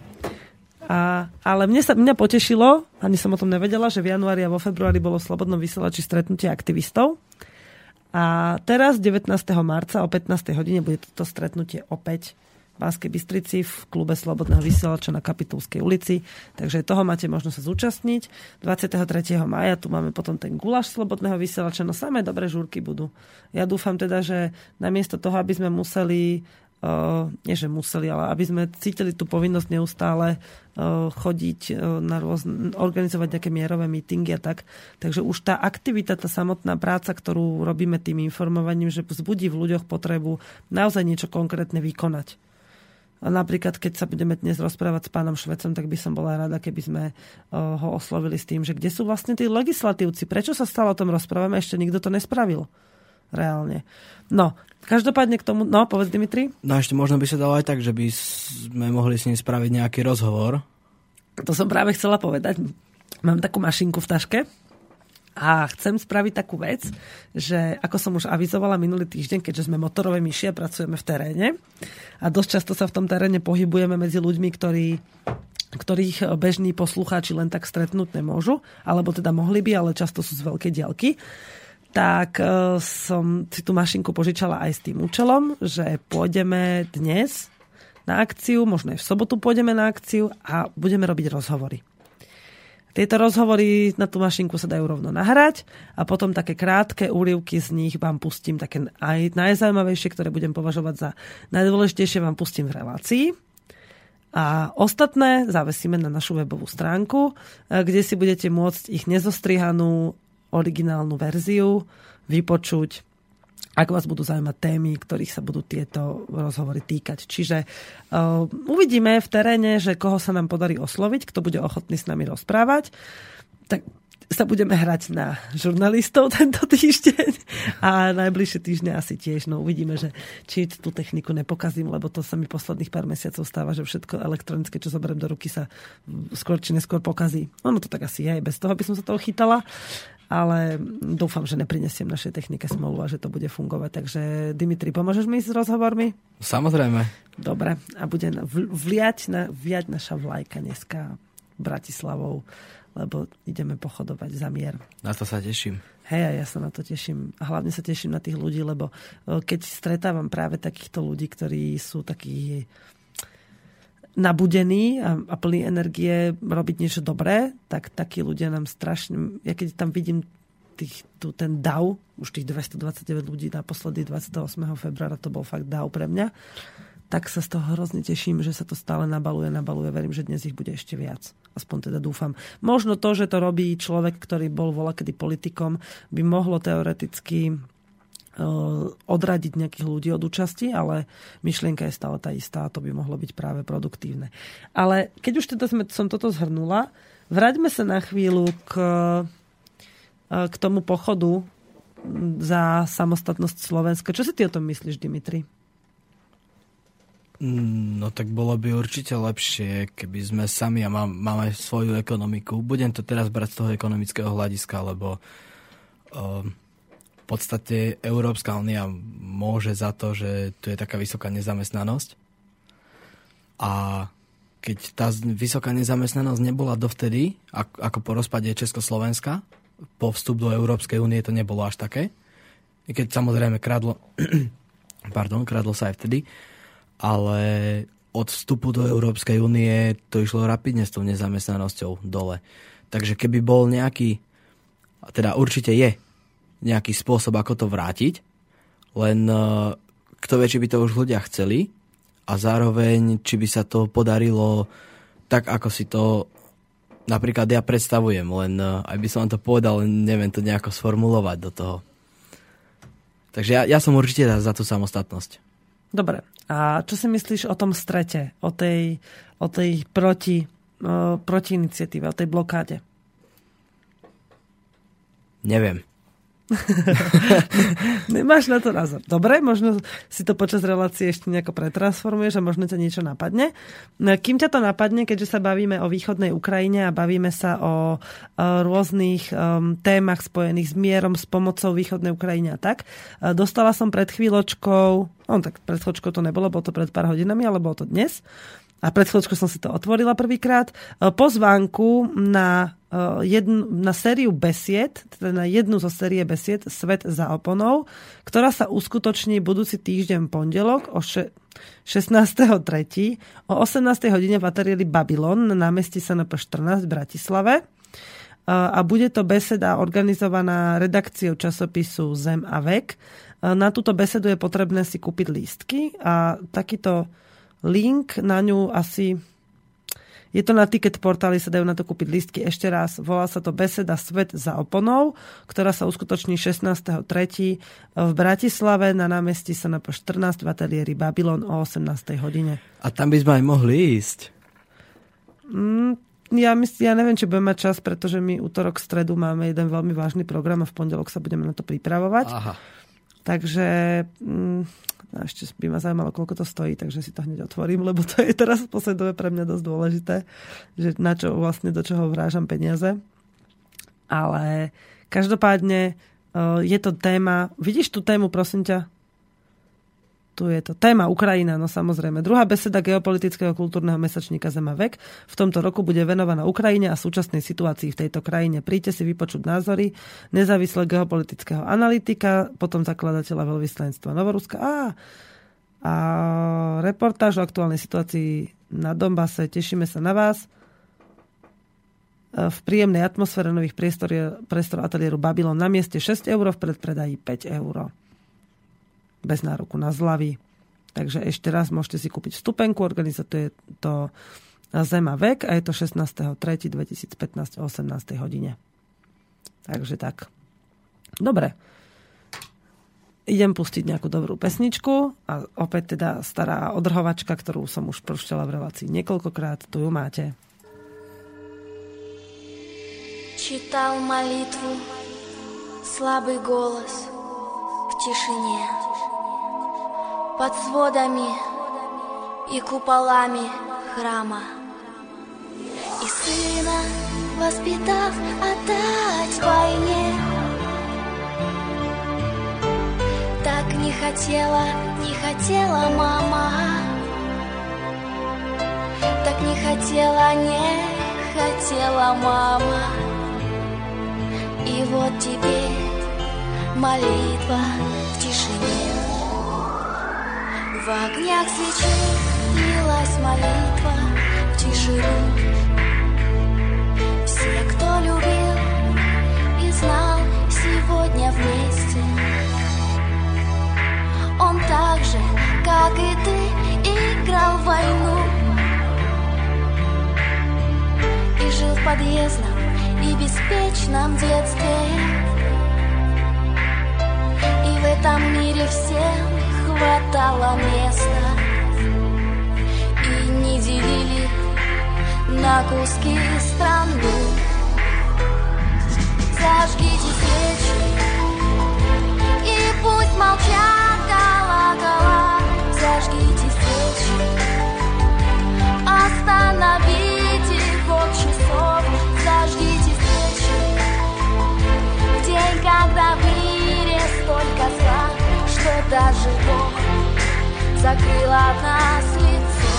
A: A, ale mne sa, mňa potešilo, ani som o tom nevedela, že v januári a vo februári bolo v Slobodnom vysielači stretnutie aktivistov. A teraz 19. marca o 15. hodine bude toto stretnutie opäť v Banskej Bystrici v klube Slobodného vysielača na Kapitulskej ulici. Takže toho máte možnosť sa zúčastniť. 23. maja tu máme potom ten gulaš Slobodného vysielača. No samé dobré žúrky budú. Ja dúfam teda, že namiesto toho, aby sme museli Uh, nie že museli, ale aby sme cítili tú povinnosť neustále uh, chodiť uh, na rôzne, organizovať nejaké mierové mítingy a tak. Takže už tá aktivita, tá samotná práca, ktorú robíme tým informovaním, že vzbudí v ľuďoch potrebu naozaj niečo konkrétne vykonať. A napríklad, keď sa budeme dnes rozprávať s pánom Švecom, tak by som bola rada, keby sme ho oslovili s tým, že kde sú vlastne tí legislatívci, prečo sa stále o tom rozprávame, ešte nikto to nespravil reálne. No, každopádne k tomu, no, povedz Dimitri.
B: No ešte možno by sa dalo aj tak, že by sme mohli s ním spraviť nejaký rozhovor.
A: To som práve chcela povedať. Mám takú mašinku v taške a chcem spraviť takú vec, že ako som už avizovala minulý týždeň, keďže sme motorové myši a pracujeme v teréne a dosť často sa v tom teréne pohybujeme medzi ľuďmi, ktorí ktorých bežní poslucháči len tak stretnúť nemôžu, alebo teda mohli by, ale často sú z veľkej diaľky tak e, som si tú mašinku požičala aj s tým účelom, že pôjdeme dnes na akciu, možno aj v sobotu pôjdeme na akciu a budeme robiť rozhovory. Tieto rozhovory na tú mašinku sa dajú rovno nahrať a potom také krátke úrivky z nich vám pustím, také aj najzaujímavejšie, ktoré budem považovať za najdôležitejšie, vám pustím v relácii. A ostatné zavesíme na našu webovú stránku, e, kde si budete môcť ich nezostrihanú originálnu verziu, vypočuť, ak vás budú zaujímať témy, ktorých sa budú tieto rozhovory týkať. Čiže uh, uvidíme v teréne, že koho sa nám podarí osloviť, kto bude ochotný s nami rozprávať. Tak sa budeme hrať na žurnalistov tento týždeň a najbližšie týždne asi tiež. No uvidíme, že či tú techniku nepokazím, lebo to sa mi posledných pár mesiacov stáva, že všetko elektronické, čo zoberiem do ruky, sa skôr či neskôr pokazí. Ono to tak asi je, bez toho by som sa toho chytala. Ale dúfam, že neprinesiem našej technike smolu a že to bude fungovať. Takže Dimitri, pomôžeš mi s rozhovormi?
B: Samozrejme.
A: Dobre. A bude vliať, na, viať naša vlajka dneska Bratislavou, lebo ideme pochodovať za mier.
B: Na to sa teším.
A: Hej, a ja sa na to teším. A hlavne sa teším na tých ľudí, lebo e, keď stretávam práve takýchto ľudí, ktorí sú takí nabudení a, a plní energie robiť niečo dobré, tak takí ľudia nám strašne... Ja keď tam vidím tých, tu, ten DAO, už tých 229 ľudí naposledy 28. februára, to bol fakt DAO pre mňa, tak sa z toho hrozne teším, že sa to stále nabaluje, nabaluje. Verím, že dnes ich bude ešte viac. Aspoň teda dúfam. Možno to, že to robí človek, ktorý bol volakedy politikom, by mohlo teoreticky odradiť nejakých ľudí od účasti, ale myšlienka je stále tá istá a to by mohlo byť práve produktívne. Ale keď už teda sme, som toto zhrnula, vráťme sa na chvíľu k, e, k tomu pochodu za samostatnosť Slovenska. Čo si ty o tom myslíš, Dimitri?
B: No tak bolo by určite lepšie, keby sme sami a mám, máme svoju ekonomiku. Budem to teraz brať z toho ekonomického hľadiska, lebo v podstate Európska únia môže za to, že tu je taká vysoká nezamestnanosť. A keď tá vysoká nezamestnanosť nebola dovtedy, ako, po rozpade Československa, po vstup do Európskej únie to nebolo až také. I keď samozrejme kradlo, pardon, kradlo sa aj vtedy, ale od vstupu do Európskej únie to išlo rapidne s tou nezamestnanosťou dole. Takže keby bol nejaký, teda určite je nejaký spôsob, ako to vrátiť, len e, kto vie, či by to už ľudia chceli a zároveň, či by sa to podarilo tak, ako si to napríklad ja predstavujem, len e, aj by som vám to povedal, len neviem to nejako sformulovať do toho. Takže ja, ja som určite za tú samostatnosť.
A: Dobre. A čo si myslíš o tom strete, o tej, o tej proti, o, proti iniciatíve, o tej blokáde?
B: Neviem.
A: Nemáš na to názor. Dobre, možno si to počas relácie ešte nejako pretransformuješ a možno ťa niečo napadne. No, kým ťa to napadne, keďže sa bavíme o východnej Ukrajine a bavíme sa o, rôznych um, témach spojených s mierom, s pomocou východnej Ukrajine a tak, dostala som pred chvíľočkou, no tak pred chvíľočkou to nebolo, bolo to pred pár hodinami, ale bolo to dnes, a pred chvíľočkou som si to otvorila prvýkrát, pozvánku na Eh, jednu, na sériu besied, teda na jednu zo série besied Svet za oponou, ktorá sa uskutoční budúci týždeň pondelok o še- 16.3. o 18. hodine v ateliéri Babylon na námestí SNP 14 v Bratislave. Eh, a bude to beseda organizovaná redakciou časopisu Zem a vek. Na túto besedu je potrebné si kúpiť lístky a takýto link na ňu asi je to na ticket portáli, sa dajú na to kúpiť listky. Ešte raz, volá sa to Beseda Svet za oponou, ktorá sa uskutoční 16.3. v Bratislave na námestí sa na 14 v ateliéri Babylon o 18. hodine.
B: A tam by sme aj mohli ísť.
A: Mm, ja, mysl, ja neviem, či budeme mať čas, pretože my útorok, stredu máme jeden veľmi vážny program a v pondelok sa budeme na to pripravovať.
B: Aha.
A: Takže mm, a ešte by ma zaujímalo, koľko to stojí, takže si to hneď otvorím, lebo to je teraz v poslednej dobe pre mňa dosť dôležité, že na čo vlastne do čoho vrážam peniaze. Ale každopádne e, je to téma, vidíš tú tému, prosím ťa? Tu je to téma Ukrajina, no samozrejme. Druhá beseda geopolitického kultúrneho mesačníka Zema vek v tomto roku bude venovaná Ukrajine a súčasnej situácii v tejto krajine. Príďte si vypočuť názory nezávislého geopolitického analytika, potom zakladateľa veľvyslanectva Novoruska a, a reportáž o aktuálnej situácii na Donbase. Tešíme sa na vás v príjemnej atmosfére nových priestor, priestor ateliéru Babylon na mieste 6 eur, v predpredaji 5 eur bez nároku na zľavy. Takže ešte raz môžete si kúpiť vstupenku, organizuje to Zema vek a je to 16.3.2015 o 18. hodine. Takže tak. Dobre. Idem pustiť nejakú dobrú pesničku a opäť teda stará odrhovačka, ktorú som už prošťala v relácii niekoľkokrát. Tu ju máte.
C: Читал молитву слабый голос в тишине. Под сводами и куполами храма. И сына воспитав отдать войне. Так не хотела, не хотела мама, так не хотела, не хотела мама. И вот теперь молитва в тишине. В огнях свечей лилась молитва в тишину. Все, кто любил и знал сегодня вместе, Он так же, как и ты, играл в войну. И жил в подъездном и беспечном детстве. И в этом мире всем хватало места. И не делили на куски страну Зажгите свечи И пусть молчат колокола. Зажгите свечи Остановите ход часов Зажгите свечи В день, когда в мире столько зла Что даже Бог закрыл от нас лицо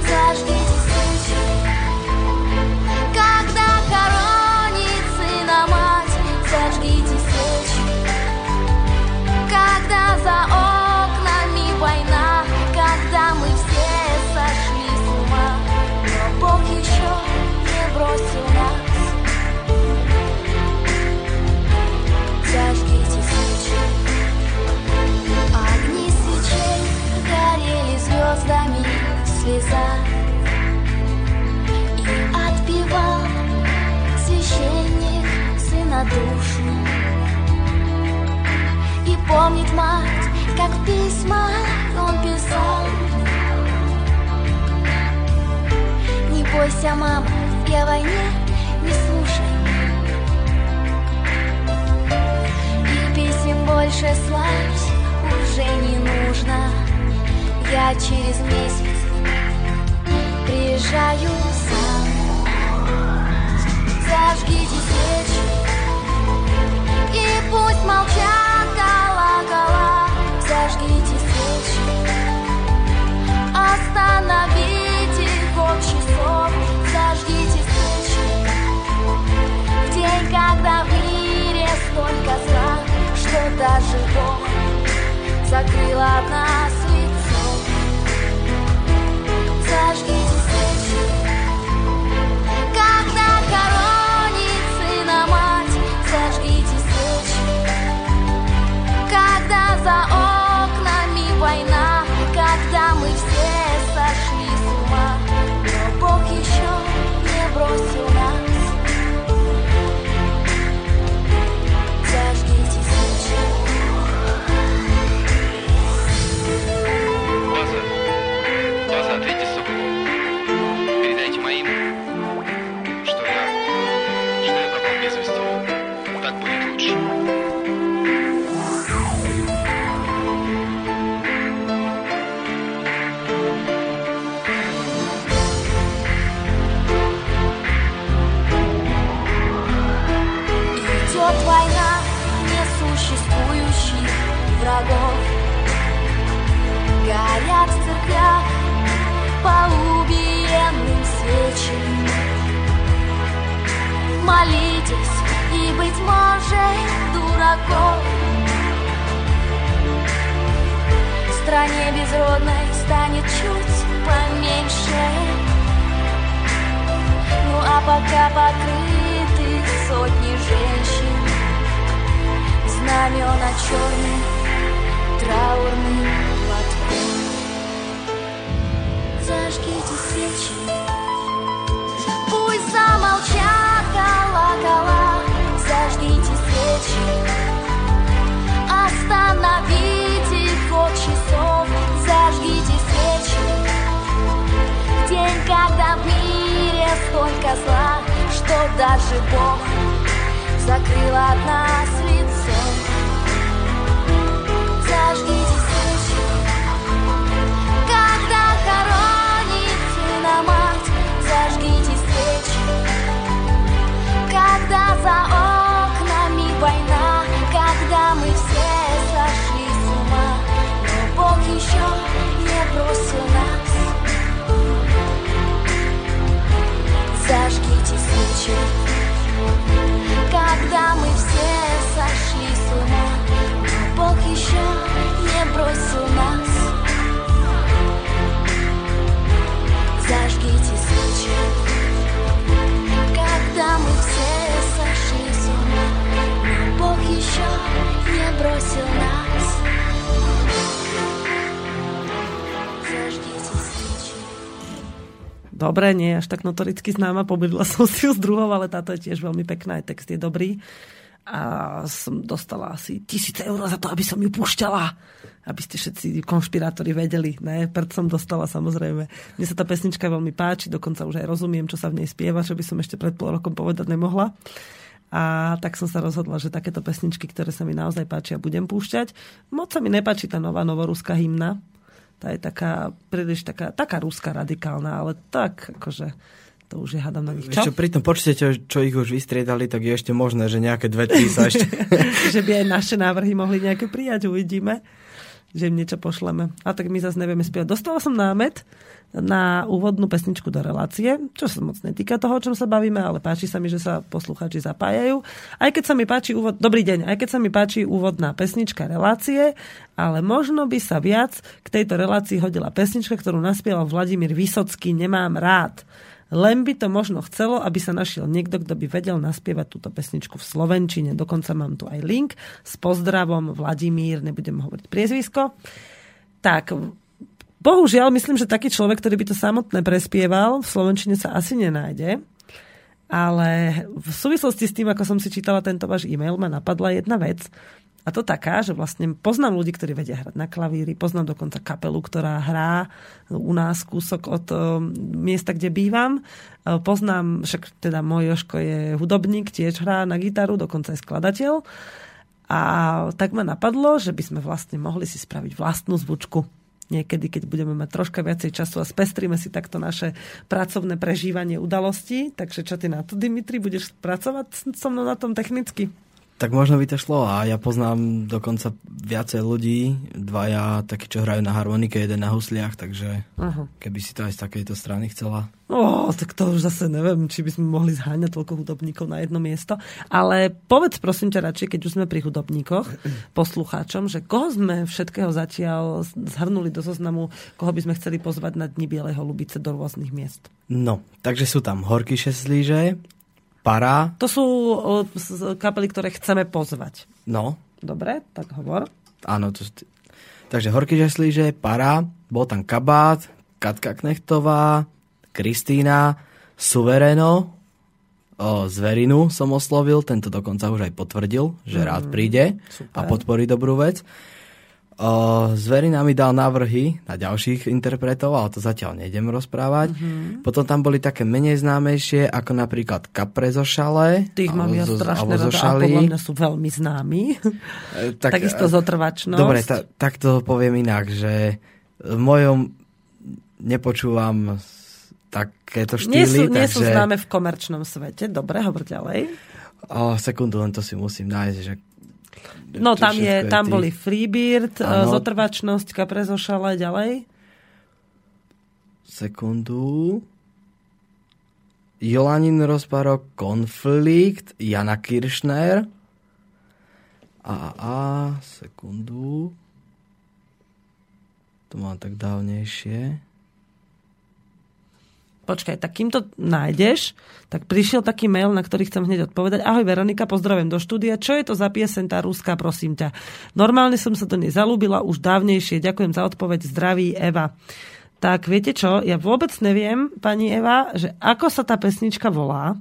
C: Зажгите свечи Когда хоронит сына мать Зажгите слеза И отпевал священник сына душу И помнит мать, как в письмах он писал. Не бойся, мама, я о войне не слушай И писем больше слать уже не нужно. Я через месяц приезжаю сам Зажгите свечи И пусть молчат колокола. Зажгите свечи Остановите ход часов Зажгите свечи В день, когда в мире столько зла Что даже Бог закрыл от нас По убиенным свечам. Молитесь и, быть может, дураков В стране безродной станет чуть поменьше. Ну а пока покрыты сотни женщин Знамена черным траурным Зажгите свечи. Пусть замолчат колокола. Зажгите свечи. Остановите ход часов. Зажгите свечи. В день, когда в мире столько зла Что даже Бог закрыл от нас лицо. Зажгите когда за окнами война, когда мы все сошли с ума, но Бог еще не бросил нас. Зажгите свечи, когда мы все сошли с ума, но Бог еще не бросил нас. Зажгите свечи, когда мы все еще не бросил нас. Зажгите свечи.
A: Dobre, nie je až tak notoricky známa, pobudila som si ju z druhou, ale táto je tiež veľmi pekná, aj text je dobrý. A som dostala asi tisíc eur za to, aby som ju púšťala. Aby ste všetci konšpirátori vedeli. Ne, preto som dostala samozrejme. Mne sa tá pesnička veľmi páči, dokonca už aj rozumiem, čo sa v nej spieva, čo by som ešte pred pol rokom povedať nemohla. A tak som sa rozhodla, že takéto pesničky, ktoré sa mi naozaj páčia, budem púšťať. Moc sa mi nepáči tá nová novoruská hymna, tá je taká príliš taká, taká ruská radikálna, ale tak akože to už je hádam na nich.
B: Čo?
A: Čo?
B: pri tom počte, čo, čo ich už vystriedali, tak je ešte možné, že nejaké dve, tri sa ešte...
A: že by aj naše návrhy mohli nejaké prijať, uvidíme, že im niečo pošleme. A tak my zase nevieme spievať. Dostala som námet na úvodnú pesničku do relácie, čo sa moc netýka toho, o čom sa bavíme, ale páči sa mi, že sa poslucháči zapájajú. Aj keď sa mi páči úvod, dobrý deň, aj keď sa mi páči úvodná pesnička relácie, ale možno by sa viac k tejto relácii hodila pesnička, ktorú naspieval Vladimír Vysocký, Nemám rád. Len by to možno chcelo, aby sa našiel niekto, kto by vedel naspievať túto pesničku v Slovenčine. Dokonca mám tu aj link s pozdravom Vladimír, nebudem hovoriť priezvisko. Tak, bohužiaľ, myslím, že taký človek, ktorý by to samotné prespieval, v Slovenčine sa asi nenájde. Ale v súvislosti s tým, ako som si čítala tento váš e-mail, ma napadla jedna vec. A to taká, že vlastne poznám ľudí, ktorí vedia hrať na klavíri, poznám dokonca kapelu, ktorá hrá u nás kúsok od eh, miesta, kde bývam. Eh, Poznám, však teda môj Joško je hudobník, tiež hrá na gitaru, dokonca aj skladateľ. A tak ma napadlo, že by sme vlastne mohli si spraviť vlastnú zvučku. Niekedy, keď budeme mať troška viacej času a spestríme si takto naše pracovné prežívanie udalostí. Takže čo ty na to, Dimitri? Budeš pracovať so mnou na tom technicky?
B: Tak možno by to šlo a ja poznám dokonca viacej ľudí, dvaja takí, čo hrajú na harmonike, jeden na husliach, takže
A: Aha.
B: keby si to aj z takejto strany chcela.
A: Ó, tak to už zase neviem, či by sme mohli zháňať toľko hudobníkov na jedno miesto. Ale povedz prosím ťa radšej, keď už sme pri hudobníkoch, poslucháčom, že koho sme všetkého zatiaľ zhrnuli do zoznamu, koho by sme chceli pozvať na Dni Bielej holubice do rôznych miest.
B: No, takže sú tam Horky Šeslíže, Para,
A: To sú kapely, ktoré chceme pozvať.
B: no,
A: Dobre, tak hovor.
B: áno, to, takže Horky Šeslíže, Para, bol tam Kabát, Katka Knechtová, Kristýna, Suvereno, o, Zverinu som oslovil, tento dokonca už aj potvrdil, že rád príde a
A: super.
B: podporí dobrú vec. O, Zverina mi dal návrhy na ďalších interpretov, ale to zatiaľ nejdem rozprávať. Potom tam boli také menej známejšie, ako napríklad Kapre zo Šale.
A: Tých mám ja
B: zo-
A: strašne rada a podľa mňa sú veľmi známi.
B: E,
A: Tak, Takisto zotrvačnosť.
B: Dobre, ta, tak to poviem inak, že v mojom nepočúvam s- takéto štýly,
A: nie sú, nie sú
B: takže...
A: známe v komerčnom svete. Dobre, hovor ďalej.
B: O, sekundu, len to si musím nájsť, že...
A: No tam, je, tam
B: tých-
A: boli Freebird, ano. Zotrvačnosť, Kapre zo Šale, ďalej.
B: Sekundu... Jolanin rozparok, Konflikt, Jana Kiršner. A, a, sekundu. To mám tak dávnejšie.
A: Počkaj, tak kým to nájdeš, tak prišiel taký mail, na ktorý chcem hneď odpovedať. Ahoj Veronika, pozdravujem do štúdia. Čo je to za piesen tá ruská, prosím ťa? Normálne som sa do nej zalúbila už dávnejšie. Ďakujem za odpoveď. Zdraví Eva. Tak viete čo, ja vôbec neviem, pani Eva, že ako sa tá pesnička volá.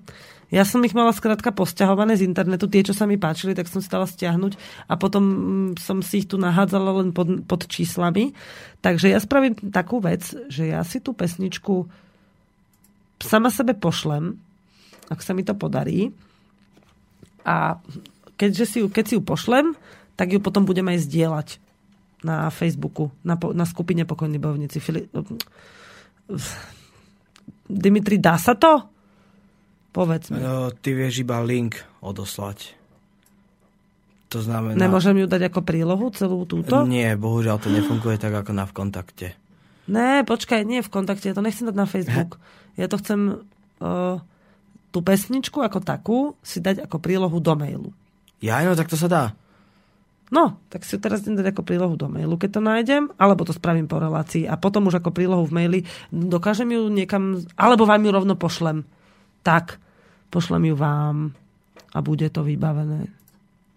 A: Ja som ich mala skrátka posťahované z internetu, tie, čo sa mi páčili, tak som si dala stiahnuť a potom mm, som si ich tu nahádzala len pod, pod číslami. Takže ja spravím takú vec, že ja si tú pesničku sama sebe pošlem, ak sa mi to podarí. A keďže si ju, keď si ju pošlem, tak ju potom budem aj zdieľať na Facebooku, na, po- na skupine Pokojní bojovníci. Fili... Dimitri, dá sa to? Povedz mi.
B: No, ty vieš iba link odoslať. To znamená...
A: Nemôžem ju dať ako prílohu celú túto?
B: Nie, bohužiaľ to nefunguje tak ako na v kontakte.
A: Ne, počkaj, nie v kontakte, ja to nechcem dať na Facebook. Ja to chcem uh, tú pesničku ako takú si dať ako prílohu do mailu.
B: Ja, no tak to sa dá.
A: No, tak si teraz idem dať ako prílohu do mailu, keď to nájdem, alebo to spravím po relácii a potom už ako prílohu v maili dokážem ju niekam, alebo vám ju rovno pošlem. Tak, pošlem ju vám a bude to vybavené.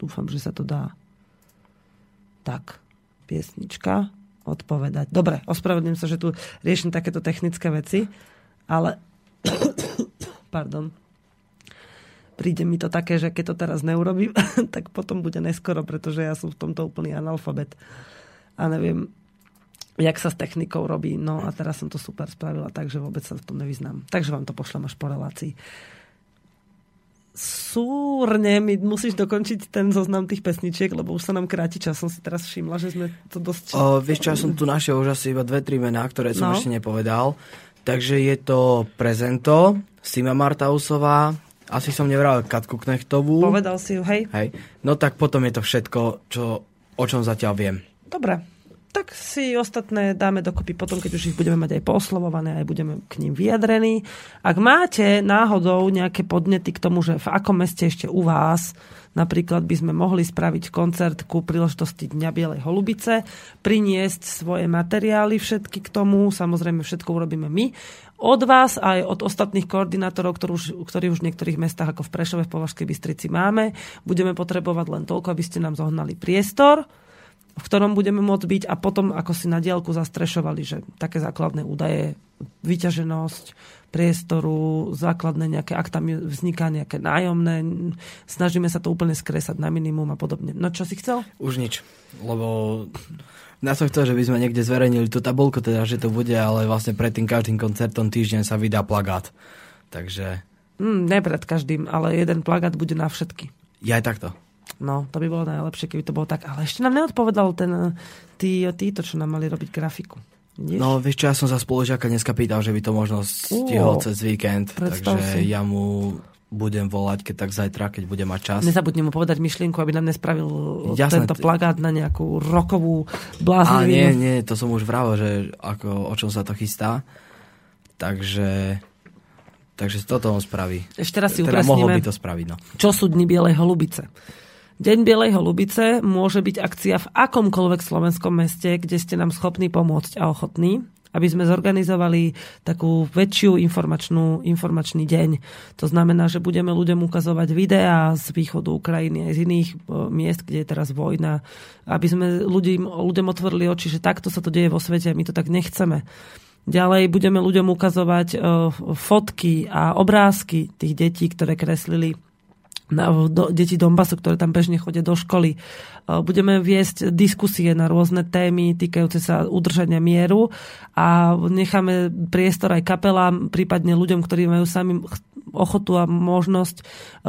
A: Dúfam, že sa to dá. Tak, piesnička, odpovedať. Dobre, ospravedlňujem sa, že tu riešim takéto technické veci, ale pardon, príde mi to také, že keď to teraz neurobím, tak potom bude neskoro, pretože ja som v tomto úplný analfabet. A neviem, jak sa s technikou robí. No a teraz som to super spravila tak, že vôbec sa v tom nevyznám. Takže vám to pošlem až po relácii. Súrne mi musíš dokončiť ten zoznam tých pesničiek, lebo už sa nám kráti čas. Som si teraz všimla, že sme to dosť...
B: O, vieš čo, ja som tu našiel už asi iba dve, tri mená, ktoré som
A: No.
B: ešte nepovedal. Takže je to Prezento, Sima Martausová, asi som nevral Katku Knechtovú.
A: Povedal si ju, hej?
B: Hej. No tak potom je to všetko, čo, o čom zatiaľ viem.
A: Dobre. Tak si ostatné dáme dokopy potom, keď už ich budeme mať aj pooslovované, aj budeme k ním vyjadrení. Ak máte náhodou nejaké podnety k tomu, že v akom meste ešte u vás napríklad by sme mohli spraviť koncert ku príležitosti Dňa Bielej holubice, priniesť svoje materiály všetky k tomu, samozrejme všetko urobíme my, od vás aj od ostatných koordinátorov, ktorí už v niektorých mestách ako v Prešove, v Považskej Bystrici máme, budeme potrebovať len toľko, aby ste nám zohnali priestor, v ktorom budeme môcť byť a potom ako si na diálku zastrešovali, že také základné údaje, vyťaženosť priestoru, základné nejaké, ak tam vzniká nejaké nájomné, snažíme sa to úplne skresať na minimum a podobne. No čo si chcel?
B: Už nič, lebo ja som chcel, že by sme niekde zverejnili tú tabulku, teda, že to bude, ale vlastne pred tým každým koncertom týždeň sa vydá plagát. Takže
A: Mm, ne pred každým, ale jeden plagát bude na všetky.
B: ja aj takto.
A: No, to by bolo najlepšie, keby to bolo tak. Ale ešte nám neodpovedal ten, tí, títo, čo nám mali robiť grafiku. Vidíš?
B: No, vieš čo, ja som sa spolužiaka dneska pýtal, že by to možno stihol
A: Ó,
B: cez víkend, takže
A: si.
B: ja mu budem volať, keď tak zajtra, keď bude mať čas.
A: Nezabudni mu povedať myšlienku, aby nám nespravil
B: Jasné,
A: tento plagát na nejakú rokovú
B: A
A: bláznivinu.
B: nie, nie, to som už vravel, že ako, o čom sa to chystá. Takže, takže toto on spraví.
A: Ešte raz si
B: teda mohol
A: upresníme,
B: by to spraviť, no.
A: čo sú Dni Bielej holubice. Deň Bielej holubice môže byť akcia v akomkoľvek slovenskom meste, kde ste nám schopní pomôcť a ochotní, aby sme zorganizovali takú väčšiu informačnú, informačný deň. To znamená, že budeme ľuďom ukazovať videá z východu Ukrajiny aj z iných e, miest, kde je teraz vojna, aby sme ľuďom, ľuďom otvorili oči, že takto sa to deje vo svete a my to tak nechceme. Ďalej budeme ľuďom ukazovať e, fotky a obrázky tých detí, ktoré kreslili na, do, deti Donbasu, ktoré tam bežne chodia do školy. E, Budeme viesť diskusie na rôzne témy týkajúce sa udržania mieru a necháme priestor aj kapelám, prípadne ľuďom, ktorí majú sami ch- ochotu a možnosť e,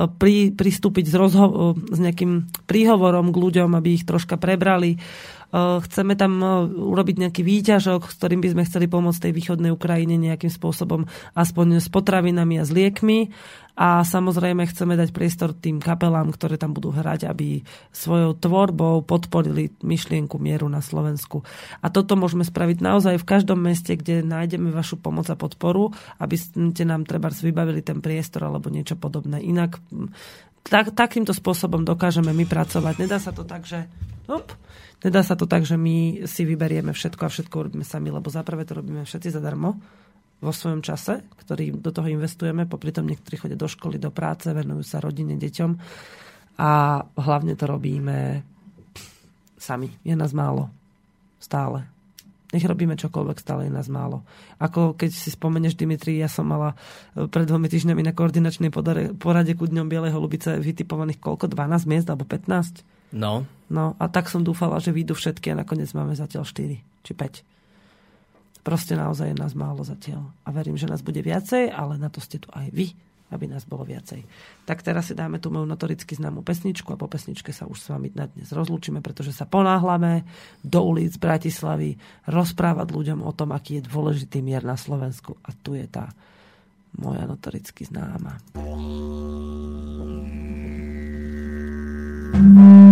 A: pri, pristúpiť s, rozho- e, s nejakým príhovorom k ľuďom, aby ich troška prebrali. Uh, Chceme tam uh, urobiť nejaký výťažok, s ktorým by sme chceli pomôcť tej východnej Ukrajine nejakým spôsobom, aspoň s potravinami a s liekmi. A samozrejme chceme dať priestor tým kapelám, ktoré tam budú hrať, aby svojou tvorbou podporili myšlienku mieru na Slovensku. A toto môžeme spraviť naozaj v každom meste, kde nájdeme vašu pomoc a podporu, aby ste nám treba vybavili ten priestor alebo niečo podobné. Inak tak, takýmto spôsobom dokážeme my pracovať. Nedá sa to tak, že... Op, nedá sa to tak, že my si vyberieme všetko a všetko robíme sami, lebo zaprvé to robíme všetci zadarmo vo svojom čase, ktorý do toho investujeme, popri tom niektorí chodia do školy, do práce, venujú sa rodine, deťom a hlavne to robíme sami. Je nás málo. Stále. Nech robíme čokoľvek, stále je nás málo. Ako keď si spomeneš, Dimitri, ja som mala e, pred dvomi týždňami na koordinačnej podare, porade ku Dňom Bielej holubice vytipovaných koľko? 12 miest alebo 15?
B: No,
A: No a tak som dúfala, že vyjdú všetky a nakoniec máme zatiaľ 4 či 5. Proste naozaj je nás málo zatiaľ. A verím, že nás bude viacej, ale na to ste tu aj vy, aby nás bolo viacej. Tak teraz si dáme tú moju notoricky známu pesničku a po pesničke sa už s vami na dnes rozlúčime, pretože sa ponáhlame do ulic Bratislavy rozprávať ľuďom o tom, aký je dôležitý mier na Slovensku. A tu je tá moja notoricky známa. dosť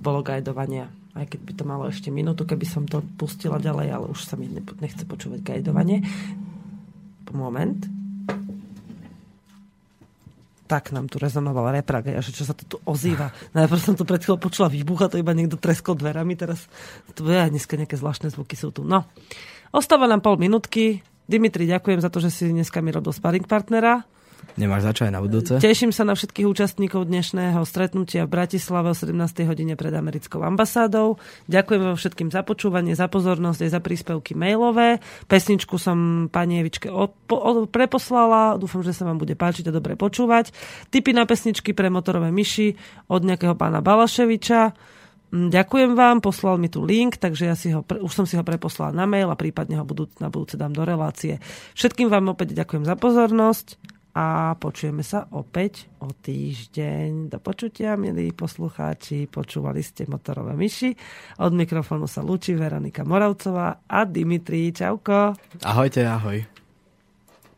A: bolo gajdovania. Aj keď by to malo ešte minútu, keby som to pustila ďalej, ale už sa mi nechce počúvať gajdovanie. Moment. Tak nám tu rezonoval reprak, a že čo sa to tu ozýva. Najprv som tu pred chvíľou počula výbuch a to iba niekto treskol dverami, teraz to je dneska nejaké zvláštne zvuky sú tu. No, ostáva nám pol minútky. Dimitri, ďakujem za to, že si dneska mi robil sparring partnera.
B: Nemáš za na budúce?
A: Teším sa na všetkých účastníkov dnešného stretnutia v Bratislave o 17. hodine pred americkou ambasádou. Ďakujem vám všetkým za počúvanie, za pozornosť aj za príspevky mailové. Pesničku som pani Evičke preposlala. Dúfam, že sa vám bude páčiť a dobre počúvať. Tipy na pesničky pre motorové myši od nejakého pána Balaševiča. Mm, ďakujem vám, poslal mi tu link, takže ja si ho, už som si ho preposlal na mail a prípadne ho budú, na budúce dám do relácie. Všetkým vám opäť ďakujem za pozornosť a počujeme sa opäť o týždeň. Do počutia, milí poslucháči. Počúvali ste Motorové myši. Od mikrofónu sa lúči Veronika Moravcová a Dimitri. Čauko.
B: Ahojte, ahoj.